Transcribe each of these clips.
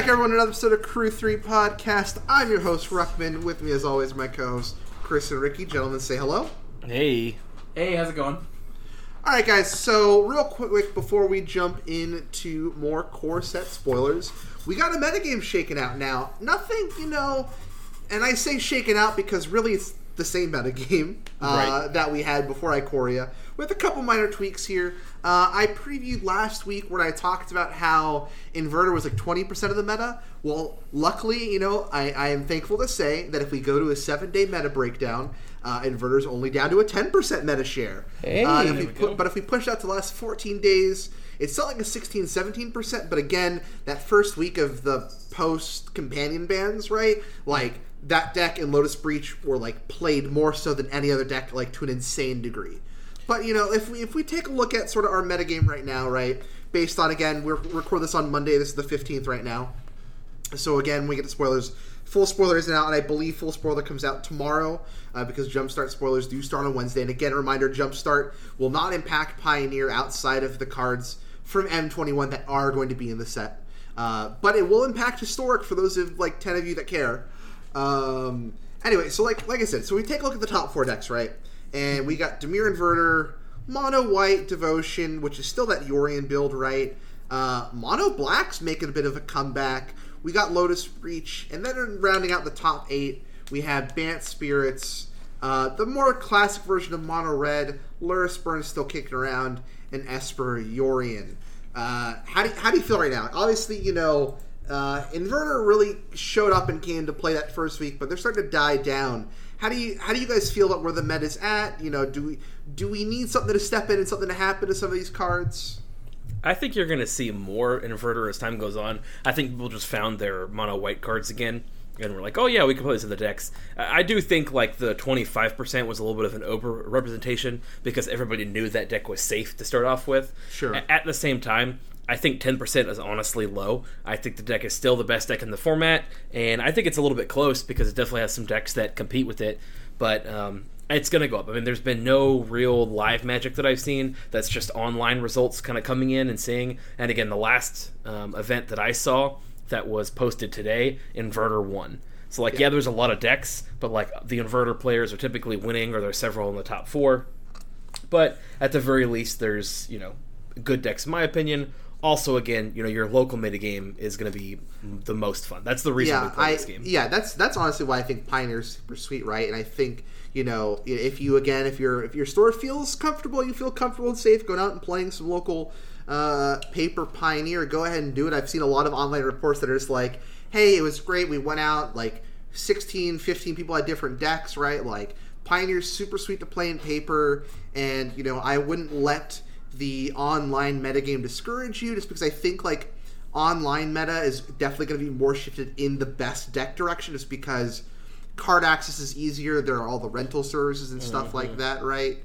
back, everyone, to another episode of Crew 3 Podcast. I'm your host, Ruckman. With me, as always, my co hosts, Chris and Ricky. Gentlemen, say hello. Hey. Hey, how's it going? All right, guys. So, real quick before we jump into more core set spoilers, we got a metagame shaken out now. Nothing, you know, and I say shaken out because really it's the same metagame uh, Right. that we had before Ikoria, with a couple minor tweaks here. Uh, I previewed last week when I talked about how Inverter was like 20% of the meta. Well, luckily, you know, I, I am thankful to say that if we go to a seven day meta breakdown, uh, Inverter's only down to a 10% meta share. Hey. Uh, if we we put, but if we push out to the last 14 days, it's still like a 16, 17%. But again, that first week of the post companion bans, right? Like that deck and Lotus Breach were like played more so than any other deck, like to an insane degree. But you know, if we if we take a look at sort of our metagame right now, right, based on again, we're record this on Monday. This is the 15th right now. So again, we get the spoilers. Full spoiler isn't out, and I believe full spoiler comes out tomorrow uh, because Jumpstart spoilers do start on Wednesday. And again, a reminder: Jumpstart will not impact Pioneer outside of the cards from M21 that are going to be in the set, uh, but it will impact Historic for those of like ten of you that care. Um, anyway, so like like I said, so we take a look at the top four decks, right? And we got Dimir Inverter, Mono White Devotion, which is still that Yorion build, right? Uh, Mono Black's making a bit of a comeback. We got Lotus Breach, and then rounding out the top eight, we have Bant Spirits, uh, the more classic version of Mono Red, Lurrus Burn is still kicking around, and Esper Yorion. Uh, how, do how do you feel right now? Obviously, you know, uh, Inverter really showed up and came to play that first week, but they're starting to die down. How do you how do you guys feel about where the meta's at? You know, do we do we need something to step in and something to happen to some of these cards? I think you're going to see more inverter as time goes on. I think people just found their mono white cards again. And we're like, oh yeah, we can play this in the decks. I do think like the 25% was a little bit of an over representation because everybody knew that deck was safe to start off with. Sure. At the same time, I think 10% is honestly low. I think the deck is still the best deck in the format, and I think it's a little bit close because it definitely has some decks that compete with it. But um, it's going to go up. I mean, there's been no real live magic that I've seen. That's just online results kind of coming in and seeing. And again, the last um, event that I saw that was posted today, Inverter won. So like, yeah. there's a lot of decks, but like the Inverter players are typically winning, or there's several in the top four. But at the very least, there's you know good decks in my opinion. Also, again, you know your local metagame is going to be the most fun. That's the reason we yeah, play I, this game. yeah, that's that's honestly why I think Pioneer's super sweet, right? And I think you know if you again if your if your store feels comfortable, you feel comfortable and safe going out and playing some local uh, paper Pioneer, go ahead and do it. I've seen a lot of online reports that are just like, hey, it was great. We went out like 16, 15 people had different decks, right? Like Pioneer's super sweet to play in paper, and you know I wouldn't let the online metagame discourage you just because I think like online meta is definitely going to be more shifted in the best deck direction just because card access is easier there are all the rental services and stuff like that right?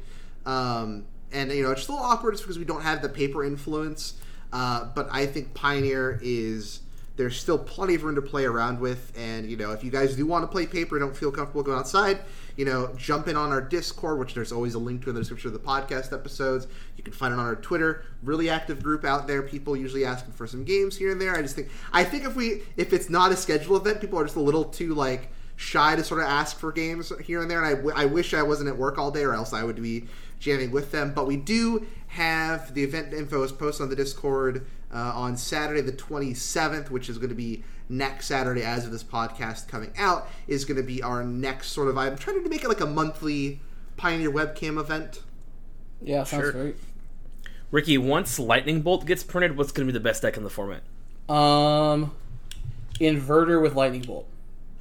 Um, and you know it's a little awkward just because we don't have the paper influence uh, but i think pioneer is there's still plenty of room to play around with and you know if you guys do want to play paper don't feel comfortable going outside you know jump in on our discord which there's always a link to in the description of the podcast episodes. You can find it on our twitter. Really active group out there. People usually asking for some games here and there. I just think i think if we if it's not a scheduled event people are just a little too like shy to sort of ask for games here and there. And I, wish i wasn't at work all day or else i would be jamming with them. But we do have the event info is posted on the discord uh, on Saturday the 27th, which is going to be next Saturday as of this podcast coming out, is going to be our next sort of. I'm trying to make it like a monthly Pioneer webcam event. Yeah, sounds Sure. great. Ricky, once Lightning Bolt gets printed, what's going to be the best deck in the format? Um, inverter with lightning bolt,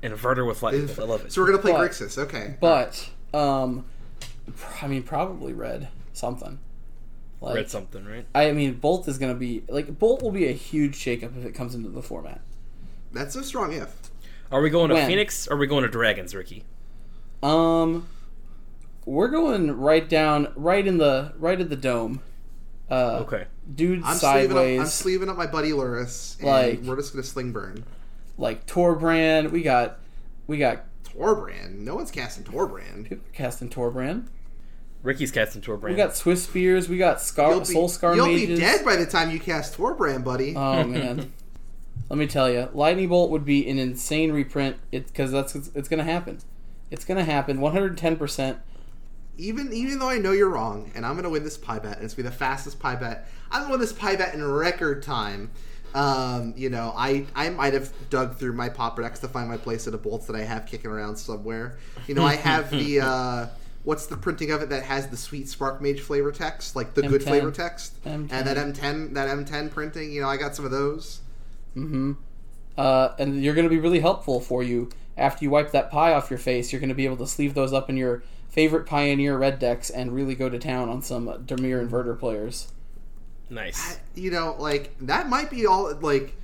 Inverter with Lightning Bolt. I love it. So we're going to play But- Grixis. Okay. but um, I mean probably red something. Like, Read something, right? I mean, Bolt is gonna be like Bolt will be a huge shakeup if it comes into the format. That's a strong if. Are we going to When? Phoenix or are we going to Dragons, Ricky? Um, we're going right down, right in the right at the dome. Uh, Okay. dude I'm sleeving, up, I'm sleeving up my buddy Lurrus, and Like- we're just going to sling burn. like Torbran. We got, we got Torbran. No one's casting Torbran. people casting Torbran. Ricky's casting to a brand. We got Swiftspears. We got Scar, You'll be, Soul Scar you'll Mages. be dead by the time you cast Torbran, buddy. Oh man. let me tell you, Lightning Bolt would be an insane reprint. It because that's it's going to happen. It's going to happen. One hundred ten percent. even even though I know you're wrong, and I'm gonna win this pie bet, and it's gonna be the fastest pie bet. I'm gonna win this pie bet in record time. Um, you know, I I might have dug through my Pauper decks to find my place at a bolts that I have kicking around somewhere. You know, I have the uh, what's the printing of it that has the sweet Spark Mage flavor text, like the good M10. flavor text, M10. and that M10 that M10 printing. You know, I got some of those. Mm-hmm. Uh, and you're going to be really helpful for you after you wipe that pie off your face. You're going to be able to sleeve those up in your favorite Pioneer red decks and really go to town on some Dimir inverter players. Nice. you know, like that might be all. Like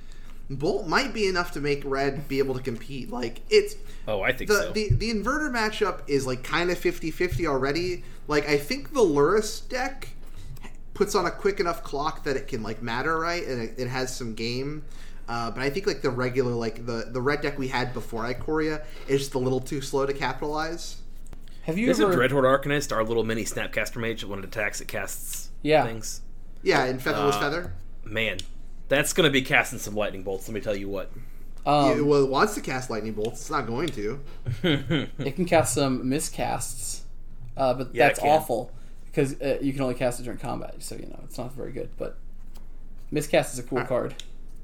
Bolt might be enough to make Red be able to compete. Like it's Oh, I think the, so. the the inverter matchup is like kind of 50-50 already. Like I think the Lurrus deck puts on a quick enough clock that it can like matter right, and it, it has some game. Uh, but I think like the regular like the the red deck we had before Ikoria is just a little too slow to capitalize. Have you Isn't ever? Dreadhorde Arcanist our little mini Snapcaster Mage that when it attacks, it casts Yeah. things? Yeah, in Featherless Uh, Feather. Man, that's going to be casting some lightning bolts. Let me tell you what. Um, Yeah, well, it wants to cast lightning bolts. It's not going to. It can cast some miscasts, uh, but Yeah, that's awful because uh, you can only cast it during combat. So you know it's not very good. But miscast is a cool card.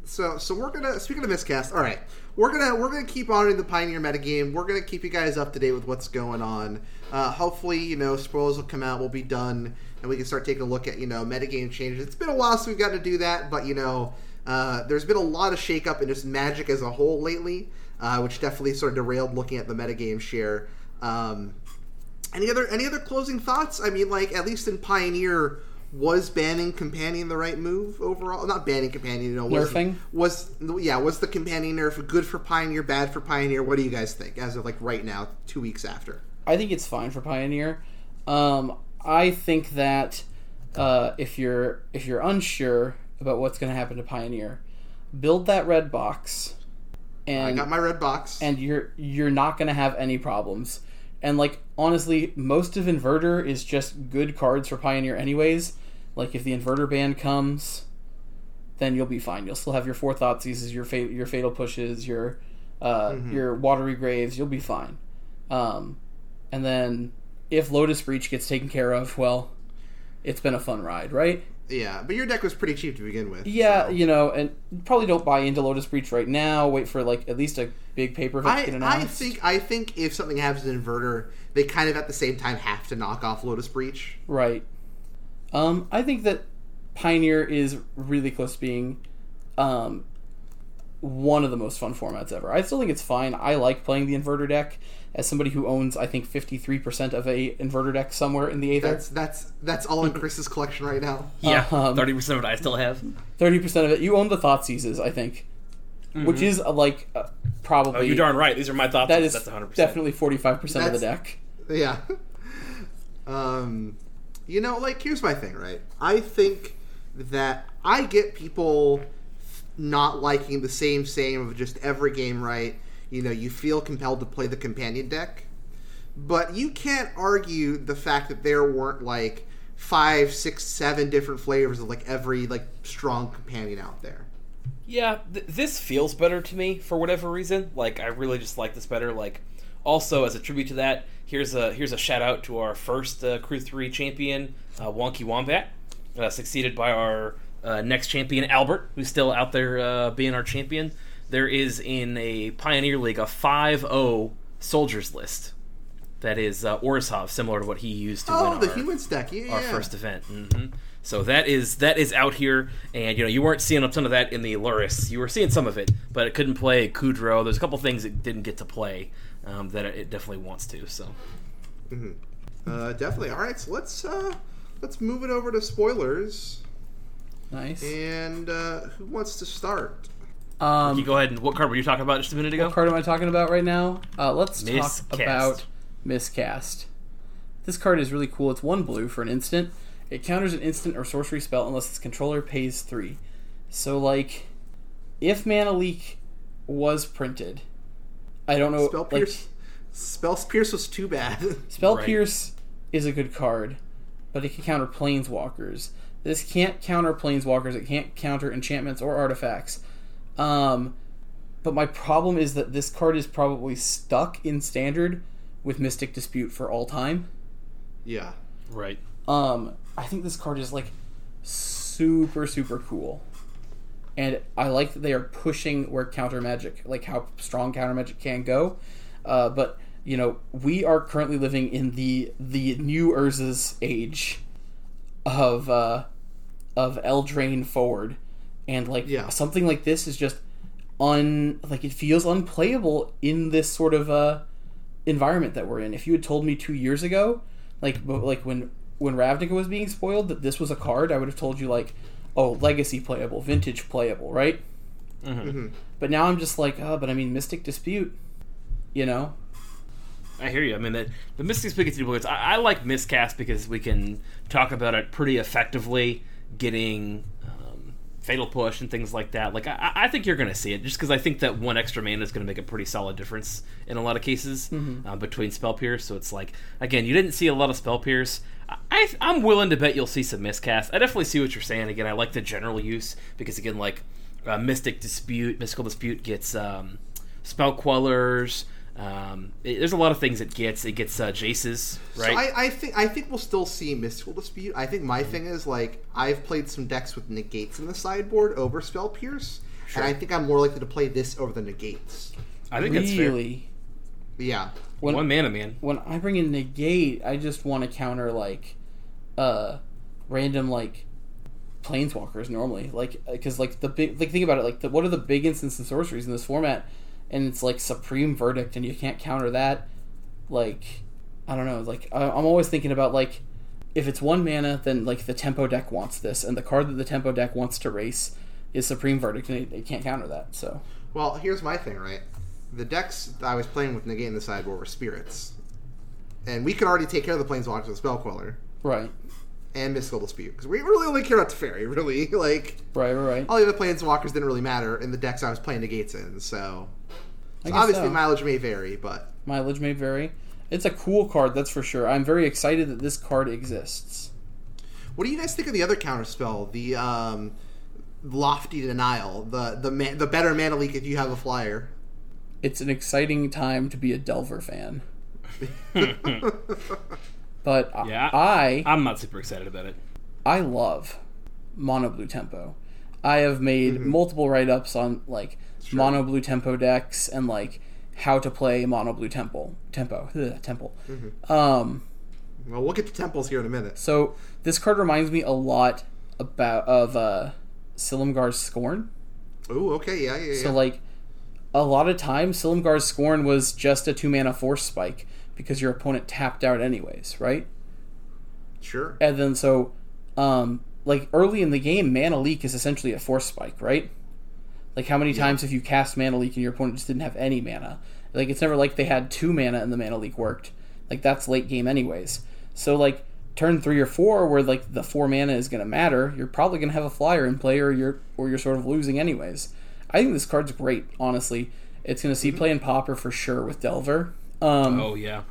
So, so we're gonna speaking of miscast. All right, we're gonna we're gonna keep honoring the Pioneer metagame. We're gonna keep you guys up to date with what's going on. Uh, hopefully, you know, spoilers will come out. We'll be done, and we can start taking a look at you know metagame changes. It's been a while since we've got to do that, but you know, uh, there's been a lot of shakeup in just Magic as a whole lately, uh, which definitely sort of derailed looking at the metagame share. Um, any other any other closing thoughts? I mean, like at least in Pioneer, was banning companion the right move overall? Not banning companion, you know, was, Nerfing? was yeah, was the companion nerf good for Pioneer, bad for Pioneer? What do you guys think as of like right now, two weeks after? I think it's fine for Pioneer. Um, I think that uh, if you're if you're unsure about what's going to happen to Pioneer, build that red box, And I got my red box. and you're you're not going to have any problems. And like honestly, most of Inverter is just good cards for Pioneer anyways. Like if the Inverter ban comes, then you'll be fine. You'll still have your four Thoughtseize, your fa- your fatal pushes, your uh, your watery graves. You'll be fine. Um, and then if Lotus Breach gets taken care of, well, it's been a fun ride, right? yeah, but your deck was pretty cheap to begin with. Yeah, so. you know, and probably don't buy into Lotus Breach right now. Wait for like at least a big paper I, I think I think if something happens in Inverter, they kind of at the same time have to knock off Lotus Breach. Right. Um, I think that Pioneer is really close to being um, one of the most fun formats ever. I still think it's fine. I like playing the inverter deck as somebody who owns, I think, fifty three percent of a inverter deck somewhere in the Aether. That's that's that's all in Chris's collection right now. Yeah, Um, thirty percent of it I still have. Thirty percent of it, you own the Thought Seizes, I think, which is uh, like uh, probably Mm-hmm. Oh, you darn right. These are my thoughts. that is That's one hundred percent. definitely forty five percent of the deck. Yeah. um, you know, like here's my thing, right? I think that I get people not liking the same same of just every game, right? You know, you feel compelled to play the companion deck, but you can't argue the fact that there weren't like five, six, seven different flavors of like every like strong companion out there. Yeah, th- this feels better to me for whatever reason. Like I really just like this better. Like also as a tribute to that, here's a here's a shout out to our first uh, Crew Three champion, uh, Wonky Wombat, uh, succeeded by our uh, next champion Albert, who's still out there uh, being our champion. There is in a Pioneer League a 5-0 soldiers list. That is uh, Orzhov, similar to what he used to Oh, win the our, humans deck, yeah. our first event. hmm So that is that is out here, and you know you weren't seeing a ton of that in the Lurrus. You were seeing some of it, but it couldn't play Kudrow. There's a couple things it didn't get to play um, that it definitely wants to. So Uh, definitely. All right, so let's uh, let's move it over to spoilers. Nice. And uh, who wants to start? Um, you go ahead and what card were you talking about just a minute ago? What card am I talking about right now? Uh, let's talk about Miscast. This card is really cool. It's one blue for an instant. It counters an instant or sorcery spell unless its controller pays three. So, like, if Mana Leak was printed, I don't know. Spell like, Pierce. Spell Pierce was too bad. Spell Right. Pierce is a good card, but it can counter Planeswalkers. This can't counter Planeswalkers. It can't counter enchantments or artifacts. Um, but my problem is that this card is probably stuck in standard with Mystic Dispute for all time. Yeah. Right. Um, I think this card is like super super cool, and I like that they are pushing where counter magic, like how strong counter magic can go. Uh, but you know, we are currently living in the the new Urza's age of uh, of Eldraine forward, and like Yeah. something like this is just un like it feels unplayable in this sort of uh environment that we're in. If you had told me two years ago, like but, like when when Ravnica was being spoiled, that this was a card, I would have told you like, oh, legacy playable, vintage playable, right? Mhm. But now I'm just like, oh, but I mean, Mystic Dispute, you know? I hear you. I mean, the, the Mystic Spaghetti Bullets, I, I like Miscast because we can talk about it pretty effectively, getting Fatal Push and things like that. Like, I, I think you're going to see it, just because I think that one extra mana is going to make a pretty solid difference in a lot of cases uh, between Spell Pierce. So it's like, again, you didn't see a lot of Spell Pierce. I, I'm willing to bet you'll see some Miscast. I definitely see what you're saying. Again, I like the general use, because, again, like, uh, Mystic Dispute, Mystical Dispute gets um, Spell Quellers. Um, it- there's a lot of things it gets. It gets uh, Jaces, right? So I, I think I think we'll still see mystical dispute. I think my thing is like I've played some decks with negates in the sideboard over spell pierce, Sure. and I think I'm more likely to play this over the negates. I think that's fair. really? Yeah, When, One mana, man. when I bring in negate, I just want to counter like uh random like planeswalkers normally, like because like the big like think about it, like the, what are the big instants and sorceries in this format, and it's like supreme verdict, and you can't counter that. Like I don't know, like I, I'm always thinking about like if it's one mana, then like the tempo deck wants this, and the card that the tempo deck wants to race is supreme verdict, and they, they can't counter that. So Well, here's my thing, right? The decks that I was playing with negate in the sideboard were spirits, and we could already take care of the planeswalkers with spell queller right, and mystical dispute because we really only care about Teferi. Really, like right, right, right. all the other planeswalkers didn't really matter in the decks I was playing negates in. So, I so obviously so. mileage may vary, but mileage may vary. It's a cool card, that's for sure. I'm very excited that this card exists. What do you guys think of the other counterspell, the um, lofty denial, the the man, the better mana leak if you have a flyer? It's an exciting time to be a Delver fan. But I- Yeah. I I'm not super excited about it. I love mono blue tempo. I have made multiple write ups on like mono blue tempo decks and like how to play mono blue tempo tempo ugh, temple. Um, well, we'll get to temples here in a minute. so this card reminds me a lot about of uh, Silumgar's Scorn. Ooh, okay, yeah, yeah, yeah. So like a lot of times Silumgar's Scorn was just a two mana force spike because your opponent tapped out anyways, right? sure. And then so um like early in the game, mana leak is essentially a force spike, right? Like how many times have you cast mana leak and your opponent just didn't have any mana? Like it's never like they had two mana and the mana leak worked. Like that's late game anyways. So like turn three or four where like the four mana is gonna matter, you're probably gonna have a flyer in play or you're or you're sort of losing anyways. I think this card's great, honestly. It's gonna see play in Pauper for sure with Delver. Um Oh yeah.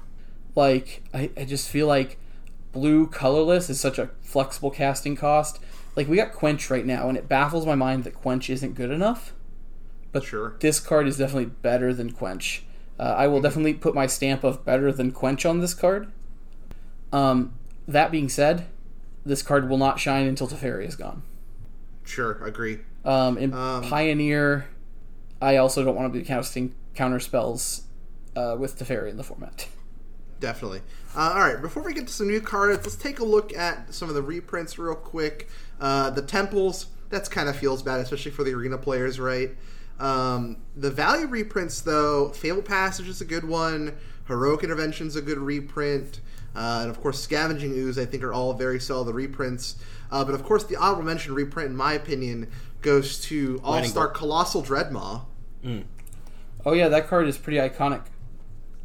like I, I just feel like blue colorless is such a flexible casting cost like we got quench right now and it baffles my mind that quench isn't good enough but Sure. this card is definitely better than quench uh, i will definitely put my stamp of better than quench on this card um, that being said this card will not shine until Teferi is gone Sure, agree. um, in Um, pioneer i also don't want to be casting counter spells uh, with Teferi in the format Definitely. Uh, all right, before we get to some new cards, let's take a look at some of the reprints real quick. Uh, the temples, that's kind of feels bad, especially for the arena players, right? Um, the value reprints, though, Fable Passage is a good one. Heroic Intervention's a good reprint. Uh, and of course, Scavenging Ooze, I think, are all very solid reprints. Uh, but of course, the honorable mention reprint, in my opinion, goes to All Star Colossal Dreadmaw. oh yeah that card is pretty iconic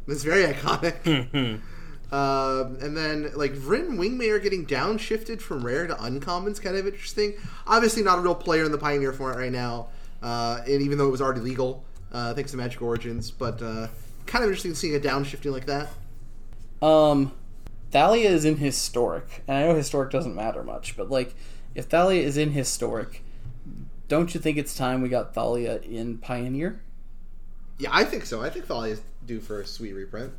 It's very iconic. um, and then like Vryn Wingmaker getting downshifted from rare to uncommon is kind of interesting. Obviously, not a real player in the Pioneer format right now, uh, and even though it was already legal uh, thanks to Magic Origins, but uh, kind of interesting seeing a downshifting like that. Um, Thalia is in historic, and I know historic doesn't matter much, but like, if Thalia is in historic, don't you think it's time we got Thalia in Pioneer? Yeah, I think so. I think Thalia is due for a sweet reprint.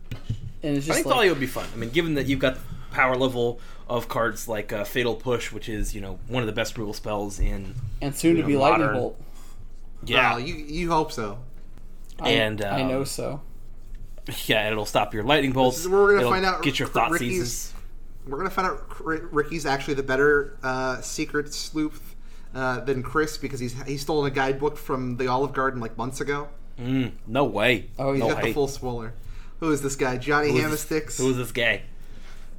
And it's I just think like, Thalia would be fun. I mean, given that you've got power level of cards like uh, Fatal Push, which is you know one of the best removal spells in and soon to you be know, Lightning Bolt. yeah, Well, you you hope so. I, And, I um, know so. yeah, it'll stop your lightning bolts. This is where we're gonna it'll find out Get your R- thought Ricky's- seizes. We're gonna find out Ricky's actually the better uh, secret sleuth uh, than Chris because he's he's stolen a guidebook from the Olive Garden like months ago. Mm, no way. Oh, he's no Got the full spoiler. Who is this guy? Johnny Who is this- Hammersticks. Who is this guy?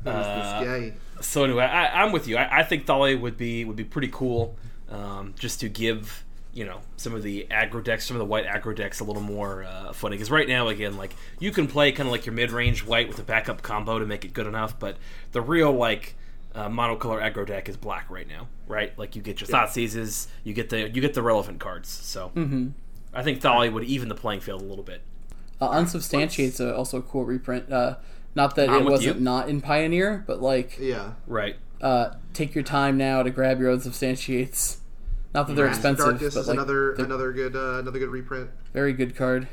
Who is uh, this guy? So anyway, I, I'm with you. I, I think Thalia would be would be pretty cool, um, just to give you know some of the aggro decks, some of the white aggro decks, a little more uh, footing. Because right now, again, like you can play kind of like your mid range white with a backup combo to make it good enough, but the real like uh, monocolor aggro deck is black right now, right? Like you get your thought seizes, you get the you get the relevant cards. So Mm-hmm. I think Thalia would even the playing field a little bit. Uh, Unsubstantiate's a, also a cool reprint. Uh, not that I'm it wasn't you. not in Pioneer, but like Yeah. Right. uh, take your time now to grab your Unsubstantiates. Not that they're Mask expensive, Darkness but is like another another good uh, another good reprint. very good card.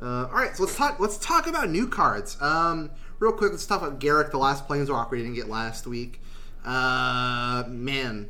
Uh, all right, so let's talk. Let's talk about new cards. Um, real quick, let's talk about Garruk, the last Planeswalker we didn't get last week. Uh, man,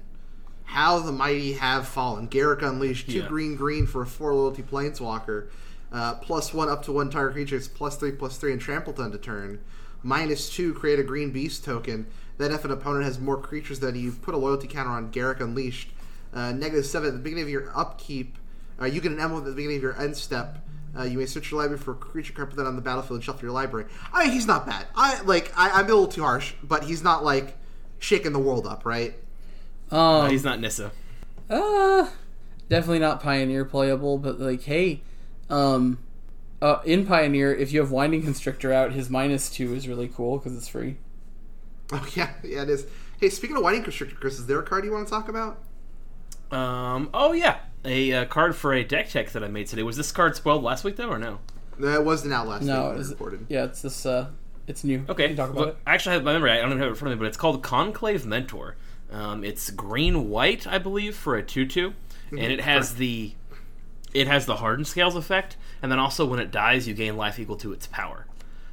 how the mighty have fallen. Garruk unleashed two Yeah. green green for a four loyalty Planeswalker, uh, plus one up to one target creature. It's plus three plus three and trampled on to turn. Minus two, create a green beast token. Then, if an opponent has more creatures than you, put a loyalty counter on Garruk Unleashed. Uh, negative seven at the beginning of your upkeep. Uh, you get an emblem at the beginning of your end step. Uh, you may search your library for a creature card, put that on the battlefield, and shuffle your library. I mean, he's not bad. I like. I, I'm a little too harsh, but he's not like shaking the world up, right? Um, He's not Nissa. Uh, definitely not Pioneer playable, but like, hey, um, uh, in Pioneer, if you have Winding Constrictor out, his minus two is really cool because it's free. Oh yeah, yeah, it is. Hey, speaking of Winding Constrictor, Chris, is there a card you want to talk about? Um. Oh yeah, a uh, card for a deck check that I made today. Was this card spoiled last week though, or no? That wasn't out last No, week. when is we it- recorded. yeah, it's this. Uh, it's new. Okay. you talk about Well, it. I actually have my memory. I don't even have it in front of me, but it's called Conclave Mentor. Um, it's green white, I believe, for a two-two, and it has the it has the hardened scales effect, and then also when it dies, you gain life equal to its power.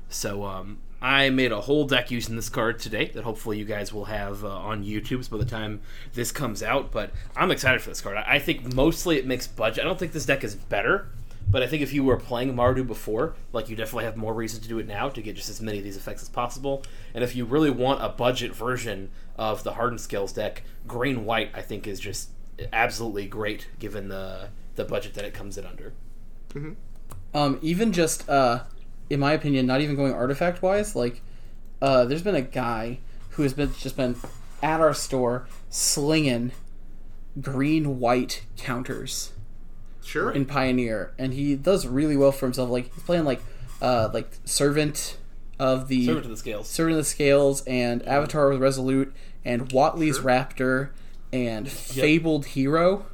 So um, I made a whole deck using this card today that hopefully you guys will have uh, on YouTube by the time this comes out. But I'm excited for this card. I I think mostly it makes budget. I don't think this deck is better, but I think if you were playing Mardu before, like you definitely have more reason to do it now to get just as many of these effects as possible. And if you really want a budget version of the Hardened Scales deck, green white I think is just absolutely great given the the budget that it comes in under. Um, even just uh, in my opinion, not even going artifact wise, like uh, there's been a guy who has been just been at our store slinging green white counters Sure. in Pioneer, and he does really well for himself. Like he's playing like uh, like servant of the Servant to the Scales. Servant of the Scales and Avatar with Resolute and Watley's Sure. Raptor and Fabled Hero.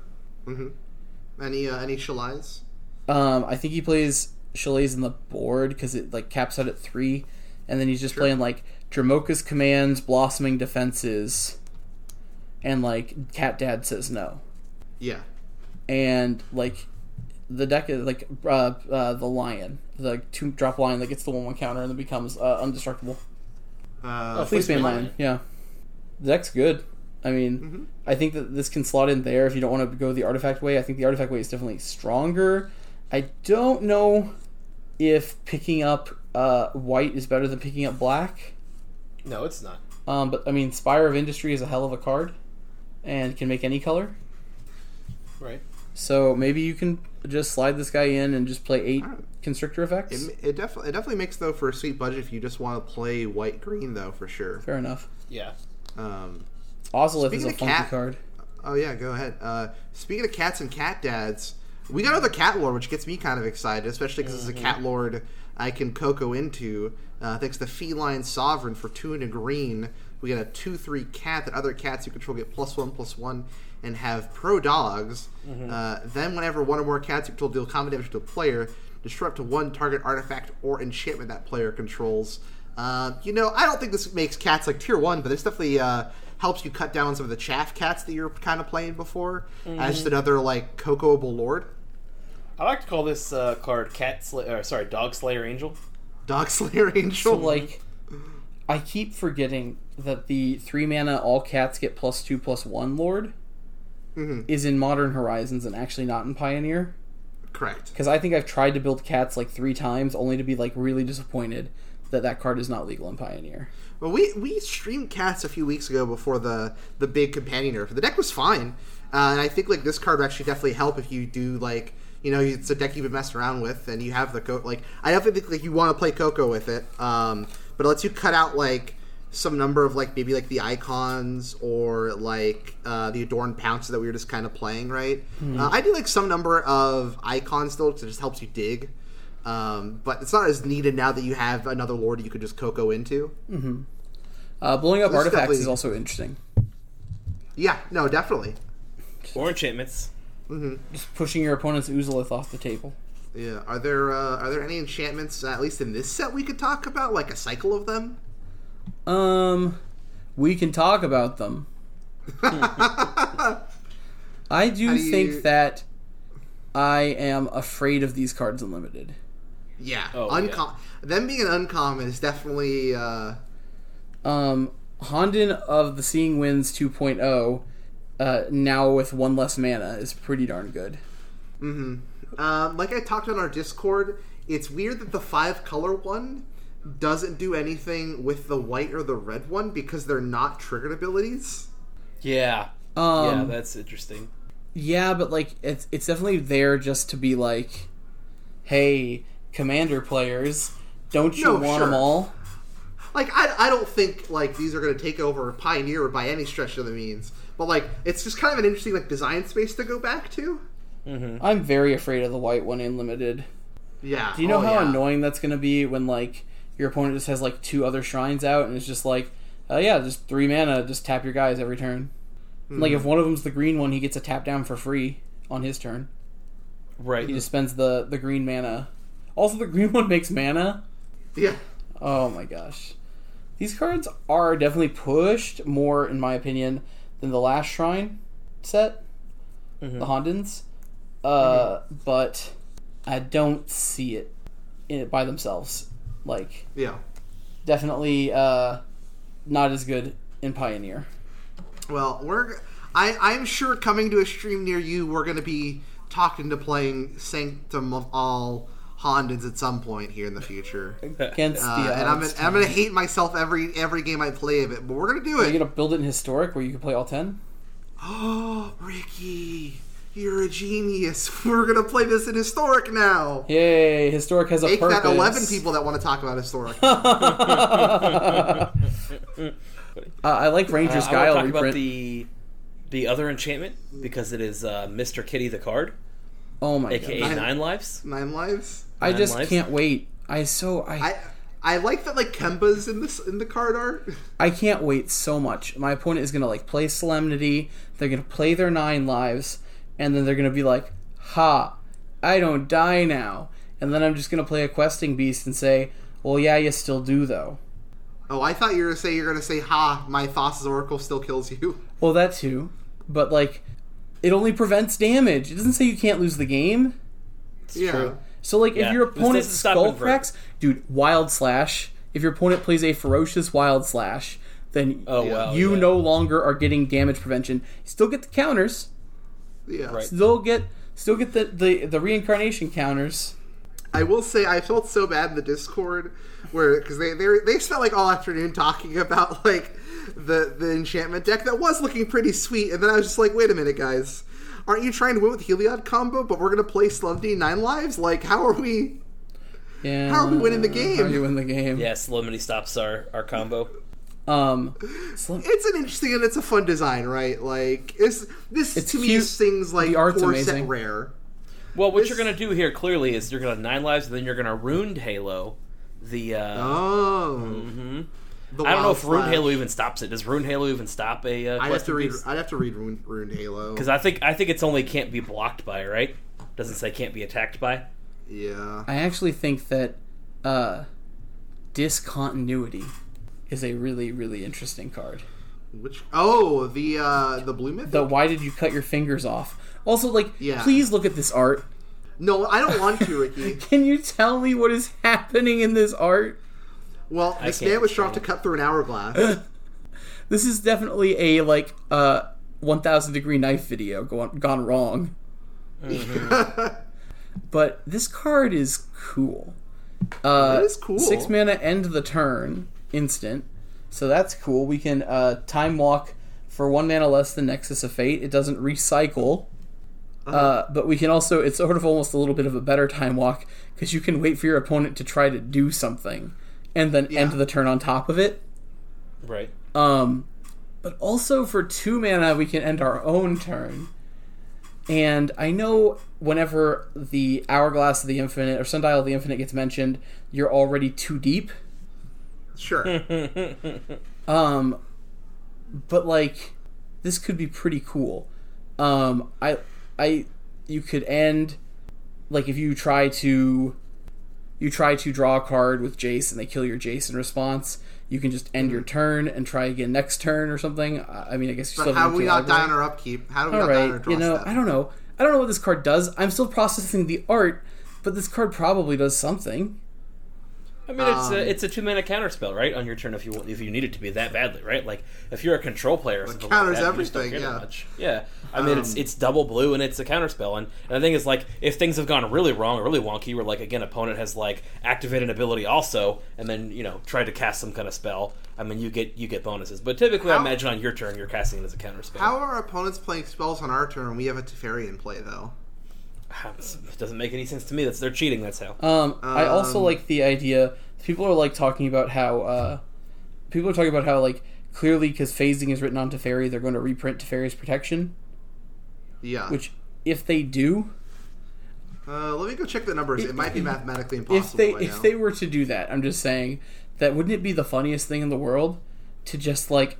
any uh, any Shalais? Um, I think he plays Shalais in the board because it like caps out at three, and then he's just playing like Dromoka's commands, Blossoming Defenses, and like Cat Dad says no, Yeah. and like the deck is like uh, uh, the lion, the two drop lion that gets the one one counter and then becomes uh, undestructible. Uh, Fleecemane lion, yeah. The deck's good. I mean, I think that this can slot in there if you don't want to go the artifact way. I think the artifact way is definitely stronger. I don't know if picking up uh, white is better than picking up black. No, it's not. Um, but I mean, Spire of Industry is a hell of a card and can make any color. Right. So maybe you can just slide this guy in and just play eight constrictor effects. It, it definitely it definitely makes though for a sweet budget if you just want to play white green though for sure. Fair enough. Yeah. Um, Ozolith is Speaking a of funky cat- card. oh yeah, go ahead. Uh, speaking of cats and cat dads, we got another cat lord, which gets me kind of excited, especially because it's a cat lord I can Coco into. Uh, thanks to Feline Sovereign for two and a green. We get a two three cat that other cats you control get plus one plus one and have pro dogs. Uh, then whenever one or more cats you control deal combat damage to a player, disrupt to one target artifact or enchantment that player controls. Uh, you know, I don't think this makes cats like tier one, but this definitely uh, helps you cut down on some of the chaff cats that you're kind of playing before Mm-hmm. as just another like cocoable lord. I like to call this uh, card Cat Slayer. Sorry, Dog Slayer Angel. Dog Slayer Angel. So like, I keep forgetting that the three mana all cats get plus two plus one lord Mhm. is in Modern Horizons and actually not in Pioneer. Correct. Because I think I've tried to build cats like three times, only to be like really disappointed that that card is not legal in Pioneer. Well, we we streamed cats a few weeks ago before the the big companion nerf. The deck was fine, uh, and I think like this card would actually definitely help if you do like you know it's a deck you've been messing around with and you have the co- like I definitely think like you want to play Coco with it, um, but it lets you cut out like some number of like maybe like the icons or like uh, the adorned pounces that we were just kind of playing right. Uh, I do like some number of icons still because it just helps you dig. Um, but it's not as needed now that you have another lord you could just Coco into. Uh, blowing up This is artifacts definitely- is also interesting. Yeah, no, definitely. Or enchantments. Just pushing your opponent's Ozolith off the table. Yeah. Are there uh, are there any enchantments at least in this set we could talk about, like a cycle of them? Um, we can talk about them. I do, How do you- think that I am afraid of these cards unlimited. Yeah. Oh, Uncom- Them being an uncommon is definitely. Uh, Um, Honden of the Seeing Winds 2.0, uh, now with one less mana, is pretty darn good. Mm-hmm. Um, like I talked on our Discord, it's weird that the five color one doesn't do anything with the white or the red one because they're not triggered abilities. Yeah. yeah, Um, that's interesting. Yeah, but like it's it's definitely there just to be like, hey, commander players, don't you No, want sure. them all? Like I, I don't think like these are going to take over Pioneer by any stretch of the means, but like it's just kind of an interesting like design space to go back to. I'm very afraid of the white one in limited. Yeah. Do you know oh, how yeah. annoying that's going to be when like your opponent just has like two other shrines out and it's just like, uh, yeah, just three mana, just tap your guys every turn. Like Hmm. if one of them's the green one, he gets a tap down for free on his turn. Right. He just spends the the green mana. Also, the green one makes mana. Yeah. Oh my gosh. These cards are definitely pushed more, in my opinion, than the last Shrine set, the Hondens. Uh, But I don't see it in it by themselves. Like, Yeah. definitely uh, not as good in Pioneer. Well, we're I I'm sure coming to a stream near you, we're going to be talking to playing Sanctum of All Hondens at some point here in the future. Against Uh, the and I'm gonna, I'm gonna hate myself every every game I play of it, but we're gonna do Are you it. gonna build it in Historic where you can play all ten? Oh, Ricky, you're a genius. We're gonna play this in historic now. Yay! Historic has a Make purpose. that 11 people that want to talk about historic. uh, I like Ranger's Uh, I Guile want talk about the the other enchantment because it is uh, Mr. Kitty the card, oh my aka god! Nine Lives. Nine lives. I Nine just lives. can't wait. I so I I I like that like Kemba's in this in the card art. I can't wait so much. My opponent is gonna like play Solemnity. They're gonna play their nine lives, and then they're gonna be like, "Ha, I don't die now." And then I'm just gonna play a questing beast and say, "Well, yeah, you still do though." Oh, I thought you were gonna say you're gonna say, "Ha, my Thassa's Oracle still kills you." Well, that too, but like, it only prevents damage. It doesn't say you can't lose the game. yeah. true. So like, Yeah, if your this opponent doesn't stop skull cracks, dude, wild slash. If your opponent plays a ferocious wild slash, then Oh, wow, you yeah. no longer are getting damage prevention. You still get the counters. Yeah. Right. Still get still get the, the, the reincarnation counters. I will say I felt so bad in the Discord where because they they they spent like all afternoon talking about like the the enchantment deck that was looking pretty sweet, and then I was just like, wait a minute, guys, aren't you trying to win with Heliod combo? But we're gonna play Slumdy nine lives. Like, how are we? Yeah. How are we winning the game? How are you win the game? Yeah, slow many stops our our combo. Um, Slim- It's an interesting and it's a fun design, right? Like, it's this It's to me cute. sings like The art's amazing. set rare. Well, what This- you're gonna do here clearly is you're gonna nine lives, and then you're gonna ruined Halo. The uh, Oh, mhm. the I don't know Wild if ruined Halo even stops it. Does ruined Halo even stop a? Uh, I'd have to read. I'd have to read Ruined, Ruined Halo. because I think I think it's only can't be blocked by right. Doesn't say can't be attacked by. Yeah. I actually think that uh, discontinuity is a really really interesting card. Which oh the uh the blue myth. The why did you cut your fingers off? Also, like, Yeah. please look at this art. no, I don't want to, Ricky. Can you tell me what is happening in this art? Well, this can't man was trying to cut through an hourglass. This is definitely a like uh 1000 degree knife video gone gone wrong. But this card is cool. Uh, It is cool. Six mana end the turn instant, so that's cool. We can uh, time walk for one mana less than Nexus of Fate. It doesn't recycle, Uh-huh. uh, but we can also. It's sort of almost a little bit of a better time walk because you can wait for your opponent to try to do something, and then end the turn on top of it. Right. Um, but also for two mana, we can end our own turn. And I know whenever the Hourglass of the Infinite or Sundial of the Infinite gets mentioned, you're already too deep. Sure. Um, but like, this could be pretty cool. Um, I, I, you could end, like if you try to, you try to draw a card with Jace and they kill your Jace in response. You can just end your turn and try again next turn or something. I mean, I guess you But still how do we to not die on our upkeep? How do we All not die on our right, you know, step? I don't know. I don't know what this card does. I'm still processing the art, but this card probably does something. I mean, it's Um, a it's a two mana counter spell, right? On your turn, if you if you need it to be that badly, right? Like if you're a control player, something counters like that, you just don't everything, yeah. Yeah, I mean, it's Um, it's double blue and it's a counter spell, and, and the thing is, like, if things have gone really wrong or really wonky, where like again, opponent has like activated an ability also, and then you know tried to cast some kind of spell. I mean, you get you get bonuses, but typically, I imagine on your turn, you're casting it as a counter spell. How are our opponents playing spells on our turn we have a Teferi in play, though? It doesn't make any sense to me. That's they're cheating. That's how. Um, I also Um, like the idea. People are like talking about how uh, people are talking about how like clearly because phasing is written on Teferi, they're going to reprint Teferi's protection. Yeah. Which, if they do, uh, let me go check the numbers. It might be mathematically impossible. if they by if now. they were to do that, I'm just saying that wouldn't it be the funniest thing in the world to just like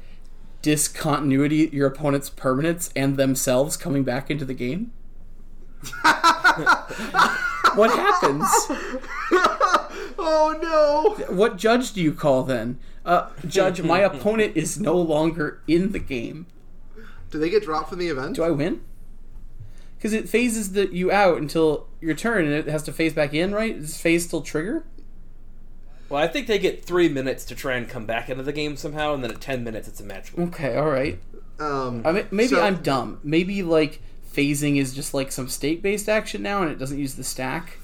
discontinuity your opponent's permanents and themselves coming back into the game? what happens? oh no! What judge do you call then? Uh, judge, my opponent is no longer in the game. Do they get dropped from the event? Do I win? Because it phases the you out until your turn, and it has to phase back in, right? Does phase still trigger? Well, I think they get three minutes to try and come back into the game somehow, and then at ten minutes, it's a match. Okay, all right. Um, I mean, maybe so- I'm dumb. Maybe like phasing is just like some state-based action now, and it doesn't use the stack.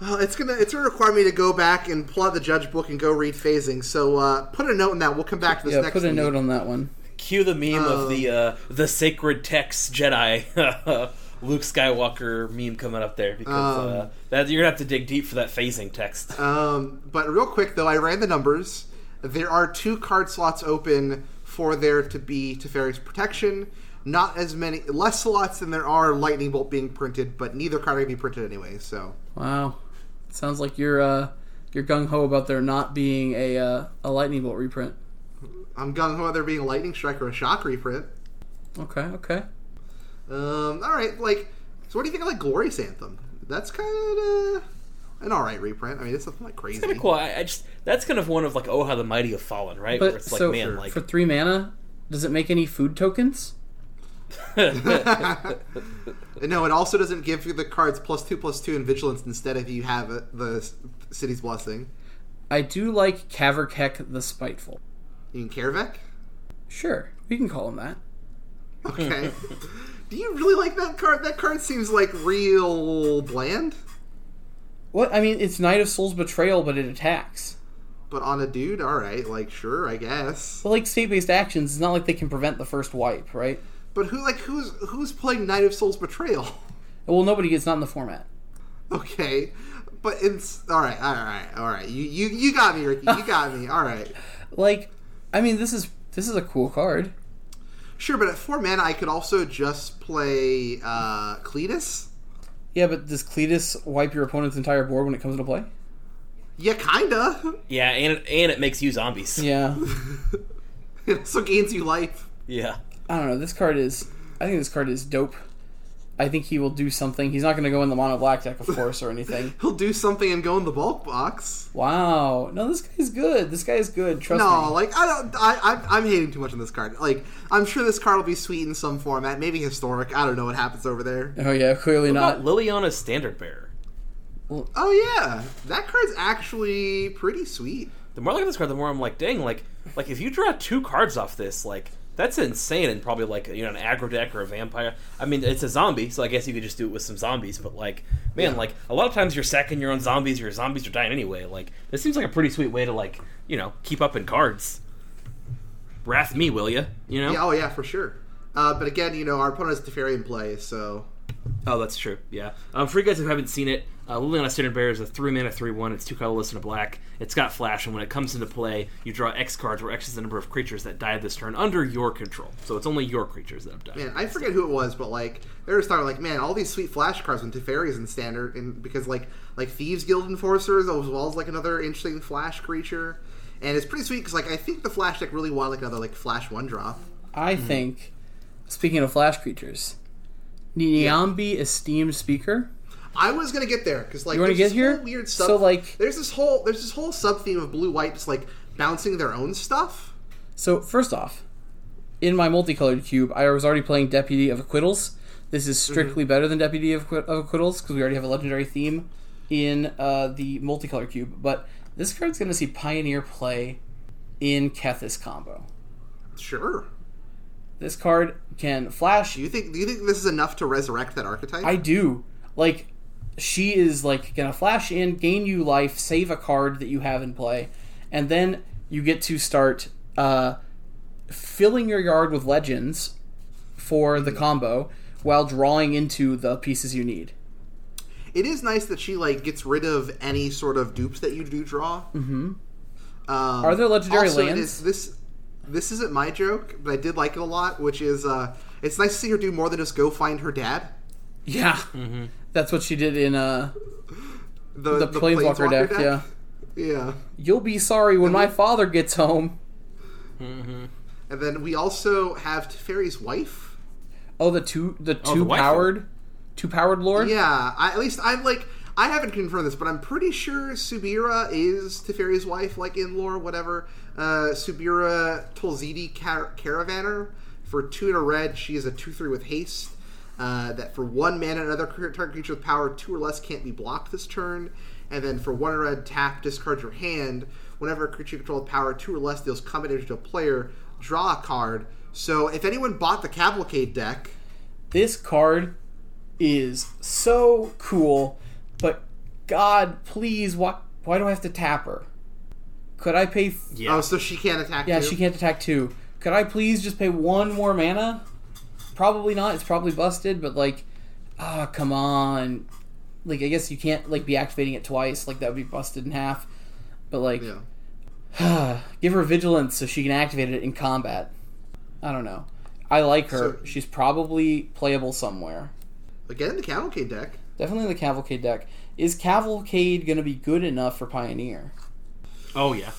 Well, it's gonna it's gonna require me to go back and pull out the judge book and go read phasing. So uh, put a note in that. We'll come back to this Yeah, next. put a week. note on that one. Cue the meme of Um, the uh, the sacred text Jedi Luke Skywalker meme coming up there because Um, uh, that you're gonna have to dig deep for that phasing text. Um, but real quick though, I ran the numbers. There are two card slots open for there to be Teferi's protection. Not as many, less slots than there are Lightning Bolt being printed, but neither card can be printed anyway. So Wow, sounds like you're uh, you're gung ho about there not being a uh, a lightning bolt reprint. I'm gung ho about there being a Lightning Strike or a Shock reprint. Okay, okay. Um, all right, like, so what do you think of like Glorious Anthem? That's kind of uh, an all right reprint. I mean, it's nothing like crazy. Kind of cool. I, I just that's kind of one of like oh how the mighty have fallen, right? Where But it's like so man, like for three mana, does it make any food tokens? No, it also doesn't give you the cards plus two plus two in vigilance instead if you have uh, the city's blessing. I do like Kaverkek the Spiteful. You can Karavek? Sure, we can call him that. Okay. Do you really like that card? That card seems like real bland, What I mean, it's Night of Souls' Betrayal, but it attacks. but on a dude, all right, like sure, I guess. But like state-based actions, it's not like they can prevent the first wipe, right? But who like who's who's playing Night of Souls' Betrayal? Well, nobody gets not in the format. Okay, but it's all right, all right, all right. You you you got me, Ricky. You got me. All right. Like, I mean, this is this is a cool card. Sure, but at four mana, I could also just play uh, Cletus. Yeah, but does Cletus wipe your opponent's entire board when it comes into play? Yeah, kinda. yeah, and it, and it makes you zombies. Yeah. it also gains you life. Yeah. I don't know. This card is. I think this card is dope. I think he will do something. He's not going to go in the mono black deck, of course, or anything. He'll do something and go in the bulk box. Wow. No, this guy's good. This guy is good. Trust No, me. No, like I don't. I, I I'm hating too much on this card. Like I'm sure this card will be sweet in some format, maybe historic. I don't know what happens over there. Oh yeah, clearly What not. about Liliana's standard bearer? Oh yeah, that card's actually pretty sweet. The more I look at this card, the more I'm like, dang, like, like if you draw two cards off this, like, that's insane. And probably like you know an aggro deck or a vampire. I mean, it's a zombie, so I guess you could just do it with some zombies. But like, man, Yeah. like a lot of times you're sacking your own zombies. Your zombies are dying anyway. Like, this seems like a pretty sweet way to like, you know, keep up in cards. Wrath me, will you? You know? Yeah, oh yeah, for sure. Uh, but again, you know, our opponent has Teferi in play, so Oh, that's true. Yeah. Um, for you guys who haven't seen it, uh, Liliana Standard Bear is a three mana, three one. It's two colorless and a black. It's got flash, and when it comes into play, you draw X cards, where X is the number of creatures that died this turn under your control. So it's only your creatures that have died. man, I forget who it was, but like they were starting like, man, all these sweet flash cards when Teferi's in standard, and because like like Thieves Guild Enforcers as well as like another interesting flash creature, and it's pretty sweet because like I think the flash deck really wanted like another like flash one drop. I think. Speaking of flash creatures, Niambi esteemed speaker. I was gonna get there because like You wanna there's get this here? whole weird sub. So, like- there's this whole there's this whole sub theme of blue white just like bouncing their own stuff. So first off, in my multicolored cube, I was already playing Deputy of Acquittals. This is strictly better than Deputy of, of Acquittals because we already have a legendary theme in uh, the multicolored cube. But this card's going to see Pioneer play in Kethis combo. Sure. This card can flash. Do you think do you think this is enough to resurrect that archetype? I do. Like, she is like gonna flash in, gain you life, save a card that you have in play, and then you get to start uh, filling your yard with legends for the combo while drawing into the pieces you need. it is nice that she like gets rid of any sort of dupes that you do draw. Mm-hmm. Um, Are there legendary also, lands? is- this this isn't my joke, but I did like it a lot. Which is, uh, it's nice to see her do more than just go find her dad. Yeah, that's what she did in uh, The, the, Planeswalker, deck, Yeah, yeah. you'll be sorry when my father gets home. And then we also have Teferi's wife. Oh, the two, the two the wife powered, two powered lord. Yeah, I, at least I'm like I haven't confirmed this, but I'm pretty sure Subira is Teferi's wife, like in lore, whatever. Uh, Subira Tulzidi Car- Caravanner for two and a red. She is a two three with haste. Uh, that for one mana, another target creature with power two or less can't be blocked this turn. And then for one red, tap, discard your hand. Whenever a creature you control with power two or less deals combat damage to a player, draw a card. So if anyone bought the Cavalcade deck, this card is so cool, but God, please, why why do I have to tap her? Could I pay? F- Yeah. oh, so she can't attack. yeah, you? she can't attack two. Could I please just pay one more mana? Probably not. It's probably busted, but like, ah, come on. Like, I guess you can't like be activating it twice. Like that would be busted in half. But like, Yeah. give her vigilance so she can activate it in combat. I don't know. I like her. So- She's probably playable somewhere. Again, the Cavalcade deck. Definitely the Cavalcade deck. Is Cavalcade going to be good enough for Pioneer? oh yeah.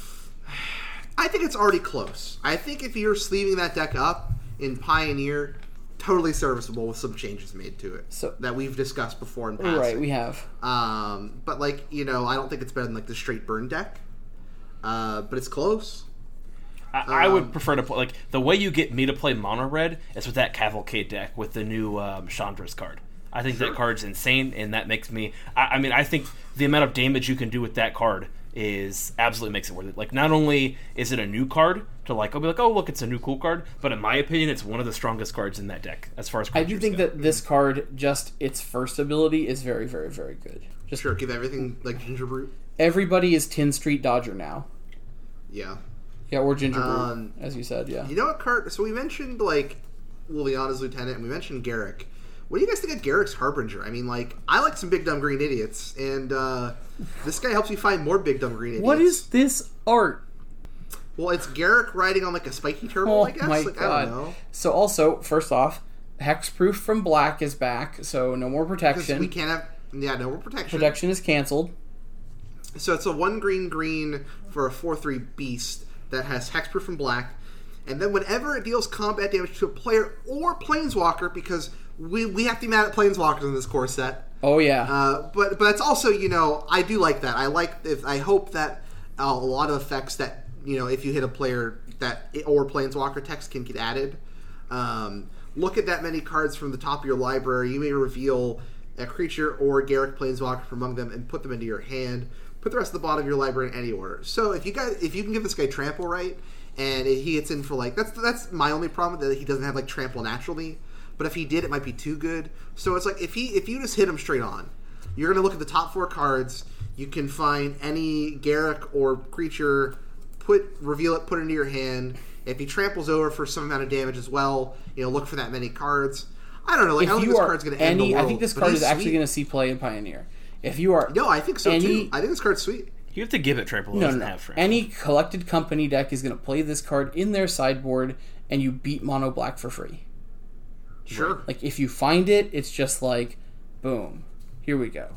I think it's already close. I think if you're sleeving that deck up in Pioneer, totally serviceable with some changes made to it So- that we've discussed before in passing. Right, we have. um, but like you know, I don't think it's better than like the straight burn deck. Uh, but it's close. I, I would Um, prefer to play like the way you get me to play mono red is with that cavalcade deck with the new um, Chandra's card. I think that card's insane, and that makes me. I, I mean, I think the amount of damage you can do with that card is absolutely makes it worth it. Like, not only is it a new card to like, I'll be like, oh look, it's a new cool card, but in my opinion, it's one of the strongest cards in that deck as far as I do think go. that this card, just its first ability, is very, very, very good. Just Sure, give everything like Ginger Brute. everybody is Tin Street Dodger now. Yeah. Yeah, or Ginger Brew, Um, as you said. Yeah. You know what, Kurt? So we mentioned like Liliana's lieutenant, and we mentioned Garruk. What do you guys think of Garruk's Harbinger? I mean, like, I like some big dumb green idiots, and uh, this guy helps me find more big dumb green idiots. What is this art? Well, it's Garrick riding on like a spiky turtle, Oh I guess. my like, god! I don't know. So also, first off, hexproof from black is back, so no more protection. We can't have yeah, no more protection. Protection is canceled. So it's a one green green for a four three beast that has hexproof from black, and then whenever it deals combat damage to a player or planeswalker, because we we have to be mad at planeswalkers in this core set. Oh yeah. Uh, but but that's also you know I do like that. I like if I hope that uh, a lot of effects that you know if you hit a player that or planeswalker text can get added. Um, look at that many cards from the top of your library. You may reveal a creature or Garruk planeswalker from among them and put them into your hand. Put the rest of the bottom of your library in any order. So if you guys if you can give this guy trample right and he gets in for like that's that's my only problem that he doesn't have like trample naturally. But if he did, it might be too good. So it's like if he if you just hit him straight on, you're gonna look at the top four cards. You can find any Garruk or creature, put reveal it, put it into your hand. If he tramples over for some amount of damage as well, you know, look for that many cards. I don't know. Like, I if don't think you this are card's gonna end any, the I think this card he's is actually sweet. going to see play in Pioneer. If you are No, I think so any- too. I think this card's sweet. You have to give it trample. It no, no, no. any collected company deck is going to play this card in their sideboard, and you beat mono black for free. Sure. Like if you find it, it's just like, boom, here we go.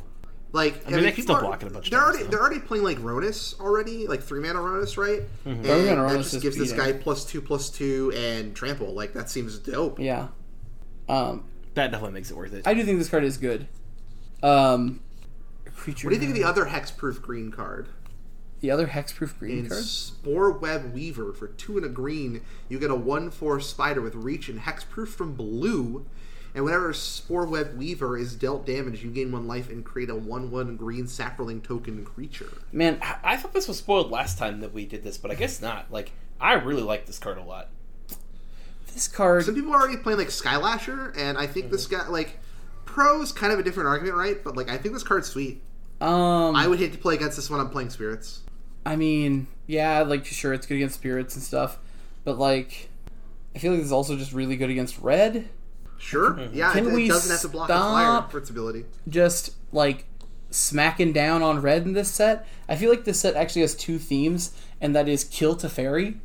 Like I mean, they can people still are- block it a bunch of They're times, already though. they're already playing like Rhonas already, like three mana Rhonas, right? And Three mana that just is gives this guy plus two plus two and trample. Like that seems dope. Yeah. Um, that definitely makes it worth it. I do think this card is good. Um, creature. What do you think of the other hexproof green card? The other hexproof green In card? Spore Web Weaver for two and a green, you get a one four spider with reach and hexproof from blue. And whenever Spore Web Weaver is dealt damage, you gain one life and create a one one green saproling token creature. Man, I, I thought this was spoiled last time that we did this, but I guess not. Like, I really like this card a lot. this card. Some people are already playing like Skylasher, and I think this guy like pros kind of a different argument, right? But like I think this card's sweet. Um, I would hate to play against this when I'm playing spirits. I mean, yeah, like sure, it's good against spirits and stuff, but like, I feel like this is also just really good against red. Sure, mhm. yeah, Can it, we it doesn't have to block a flyer stop? for its ability. Just like smacking down on red in this set. I feel like this set actually has two themes, and that is kill Teferi,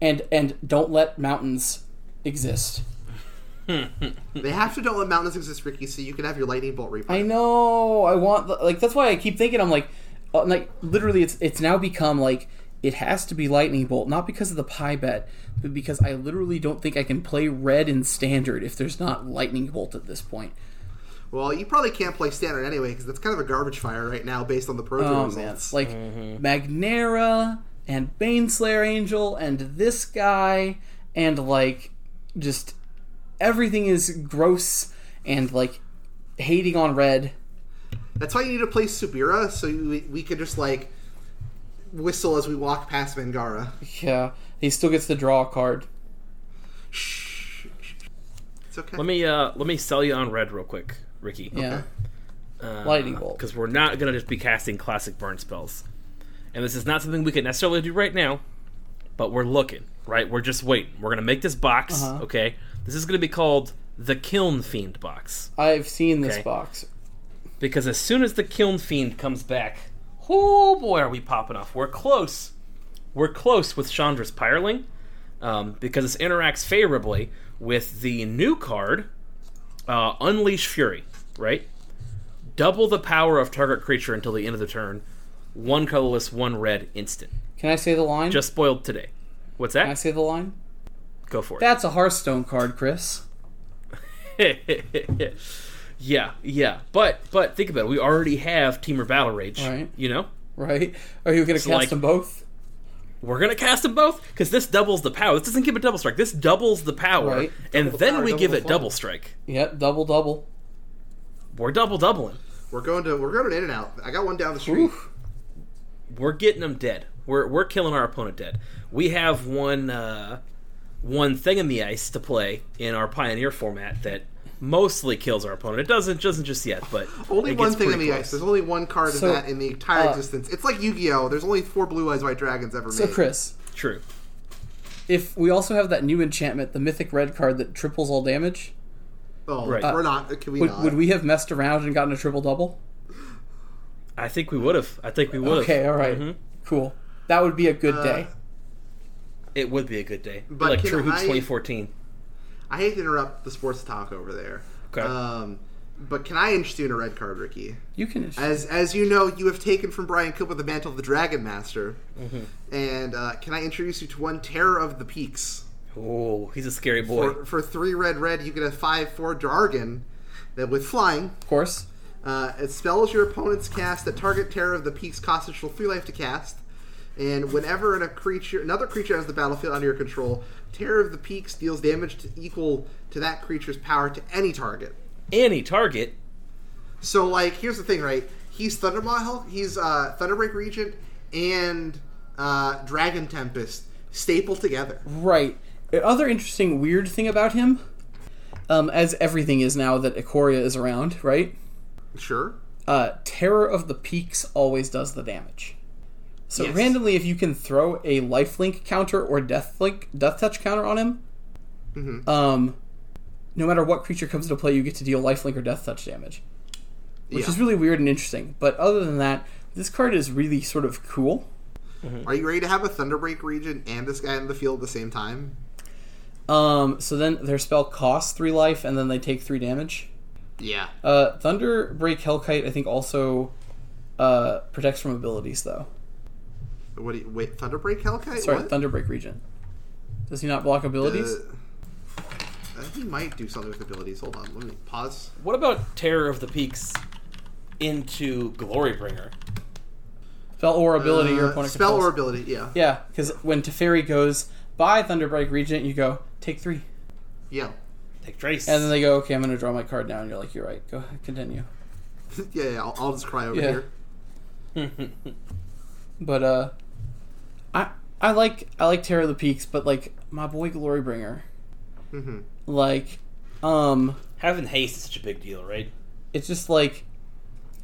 and and don't let mountains exist. They have to don't let mountains exist, Ricky, so you can have your lightning bolt replay. I know. I want the, like that's why I keep thinking I'm like, Uh, like literally, it's it's now become like it has to be lightning bolt, not because of the pie bet, but because I literally don't think I can play red in standard if there's not lightning bolt at this point. Well, you probably can't play standard anyway because that's kind of a garbage fire right now based on the pro Tour Oh results. man, like mm-hmm. Mangara and Baneslayer Angel and this guy and like just everything is gross and like hating on red. That's why you need to play Subira so we, we can just like whistle as we walk past Mangara. Yeah, he still gets to draw a card. Shh. It's okay. Let me uh let me sell you on red real quick, Ricky. Yeah. Uh, Lightning bolt. Because we're not gonna just be casting classic burn spells, and this is not something we can necessarily do right now, but we're looking. Right, we're just waiting. We're gonna make this box. Uh-huh. Okay, this is gonna be called the Kiln Fiend box I've seen this box. Because as soon as the Kiln Fiend comes back, oh boy, are we popping off? We're close. We're close with Chandra's Pyreling um, because this interacts favorably with the new card, uh, Unleash Fury. Right, double the power of target creature until the end of the turn. One colorless, one red, instant. Can I say the line? Just spoiled today. What's that? Can I say the line? Go for it. That's a Hearthstone card, Chris. yeah, yeah, but but think about it. We already have Temur Battle Rage. Right. You know, Right? Are you going to cast like- them both? we're gonna cast them both because this doubles the power. This doesn't give it double strike. This doubles the power, Right. and the then power, we give the it double strike. Yep, double double. We're double doubling. We're going to we're going to in and out. I got one down the street. Oof. We're getting them dead. We're we're killing our opponent dead. We have one uh, one thing in the ice to play in our Pioneer format that mostly kills our opponent. It doesn't doesn't just yet, but Only it one gets thing in the close. ice. There's only one card So, of that in the entire uh, existence. It's like Yu-Gi-Oh. There's only four blue eyes white dragons ever So, made. Chris, True. if we also have that new enchantment, the mythic red card that triples all damage, Oh, Right. we're not. Can we would, not? would we have messed around and gotten a triple double? I think we would have. I think we would have. Okay, all right. Mhm. Cool. That would be a good Uh, day. It would be a good day. But like True Hoops I- 2014. I hate to interrupt the sports talk over there. Okay. Um, but can I interest you in a red card, Ricky? You can. As as you know, you have taken from Brian Cooper the mantle of the Dragon Master. Mm-hmm. And uh, can I introduce you to one Terror of the Peaks? Oh, he's a scary boy. For, for three red red, you get a five four Jargon that with flying. Of course. Uh, it spells your opponent's cast that target terror of the peaks costs additional three life to cast. And whenever a creature, another creature has the battlefield under your control, Terror of the Peaks deals damage to equal to that creature's power to any target. Any target. So, like, here's the thing, right? He's Thundermaw Hellkite, he's uh, Thunderbreak Regent, and uh, Dragon Tempest stapled together. Right. The other interesting weird thing about him, um, as everything is now that Ikoria is around, right? Sure. Uh, Terror of the Peaks always does the damage. So Yes. randomly, if you can throw a lifelink counter or death link, death touch counter on him, Mhm. um, no matter what creature comes into play, you get to deal lifelink or death touch damage, which Yeah. is really weird and interesting. But other than that, this card is really sort of cool. Are you ready to have a Thunderbreak Regent and this guy in the field at the same time? Um, so then their spell costs three life, and then they take three damage. Yeah. Uh, Thunder Break Hellkite, I think, also uh, protects from abilities, though. What do you, wait, Thunderbreak Hellkite? Sorry, what? Thunder Break Regent. Does he not block abilities? Uh, he might do something with abilities. Hold on, let me pause. What about Terror of the Peaks into Glorybringer? spell or ability, your Uh, opponent spell controls. or ability, yeah. Yeah, because when Teferi goes by Thunderbreak Regent, you go take three, Yeah. Take Trace. and then they go, okay, I'm gonna draw my card now, and you're like, you're right, go continue. yeah, yeah, I'll, I'll just cry over Yeah. here. But uh, I I like I like Terror of the Peaks, but like my boy Glorybringer, hmm like, um. Having haste is such a big deal, right? it's just like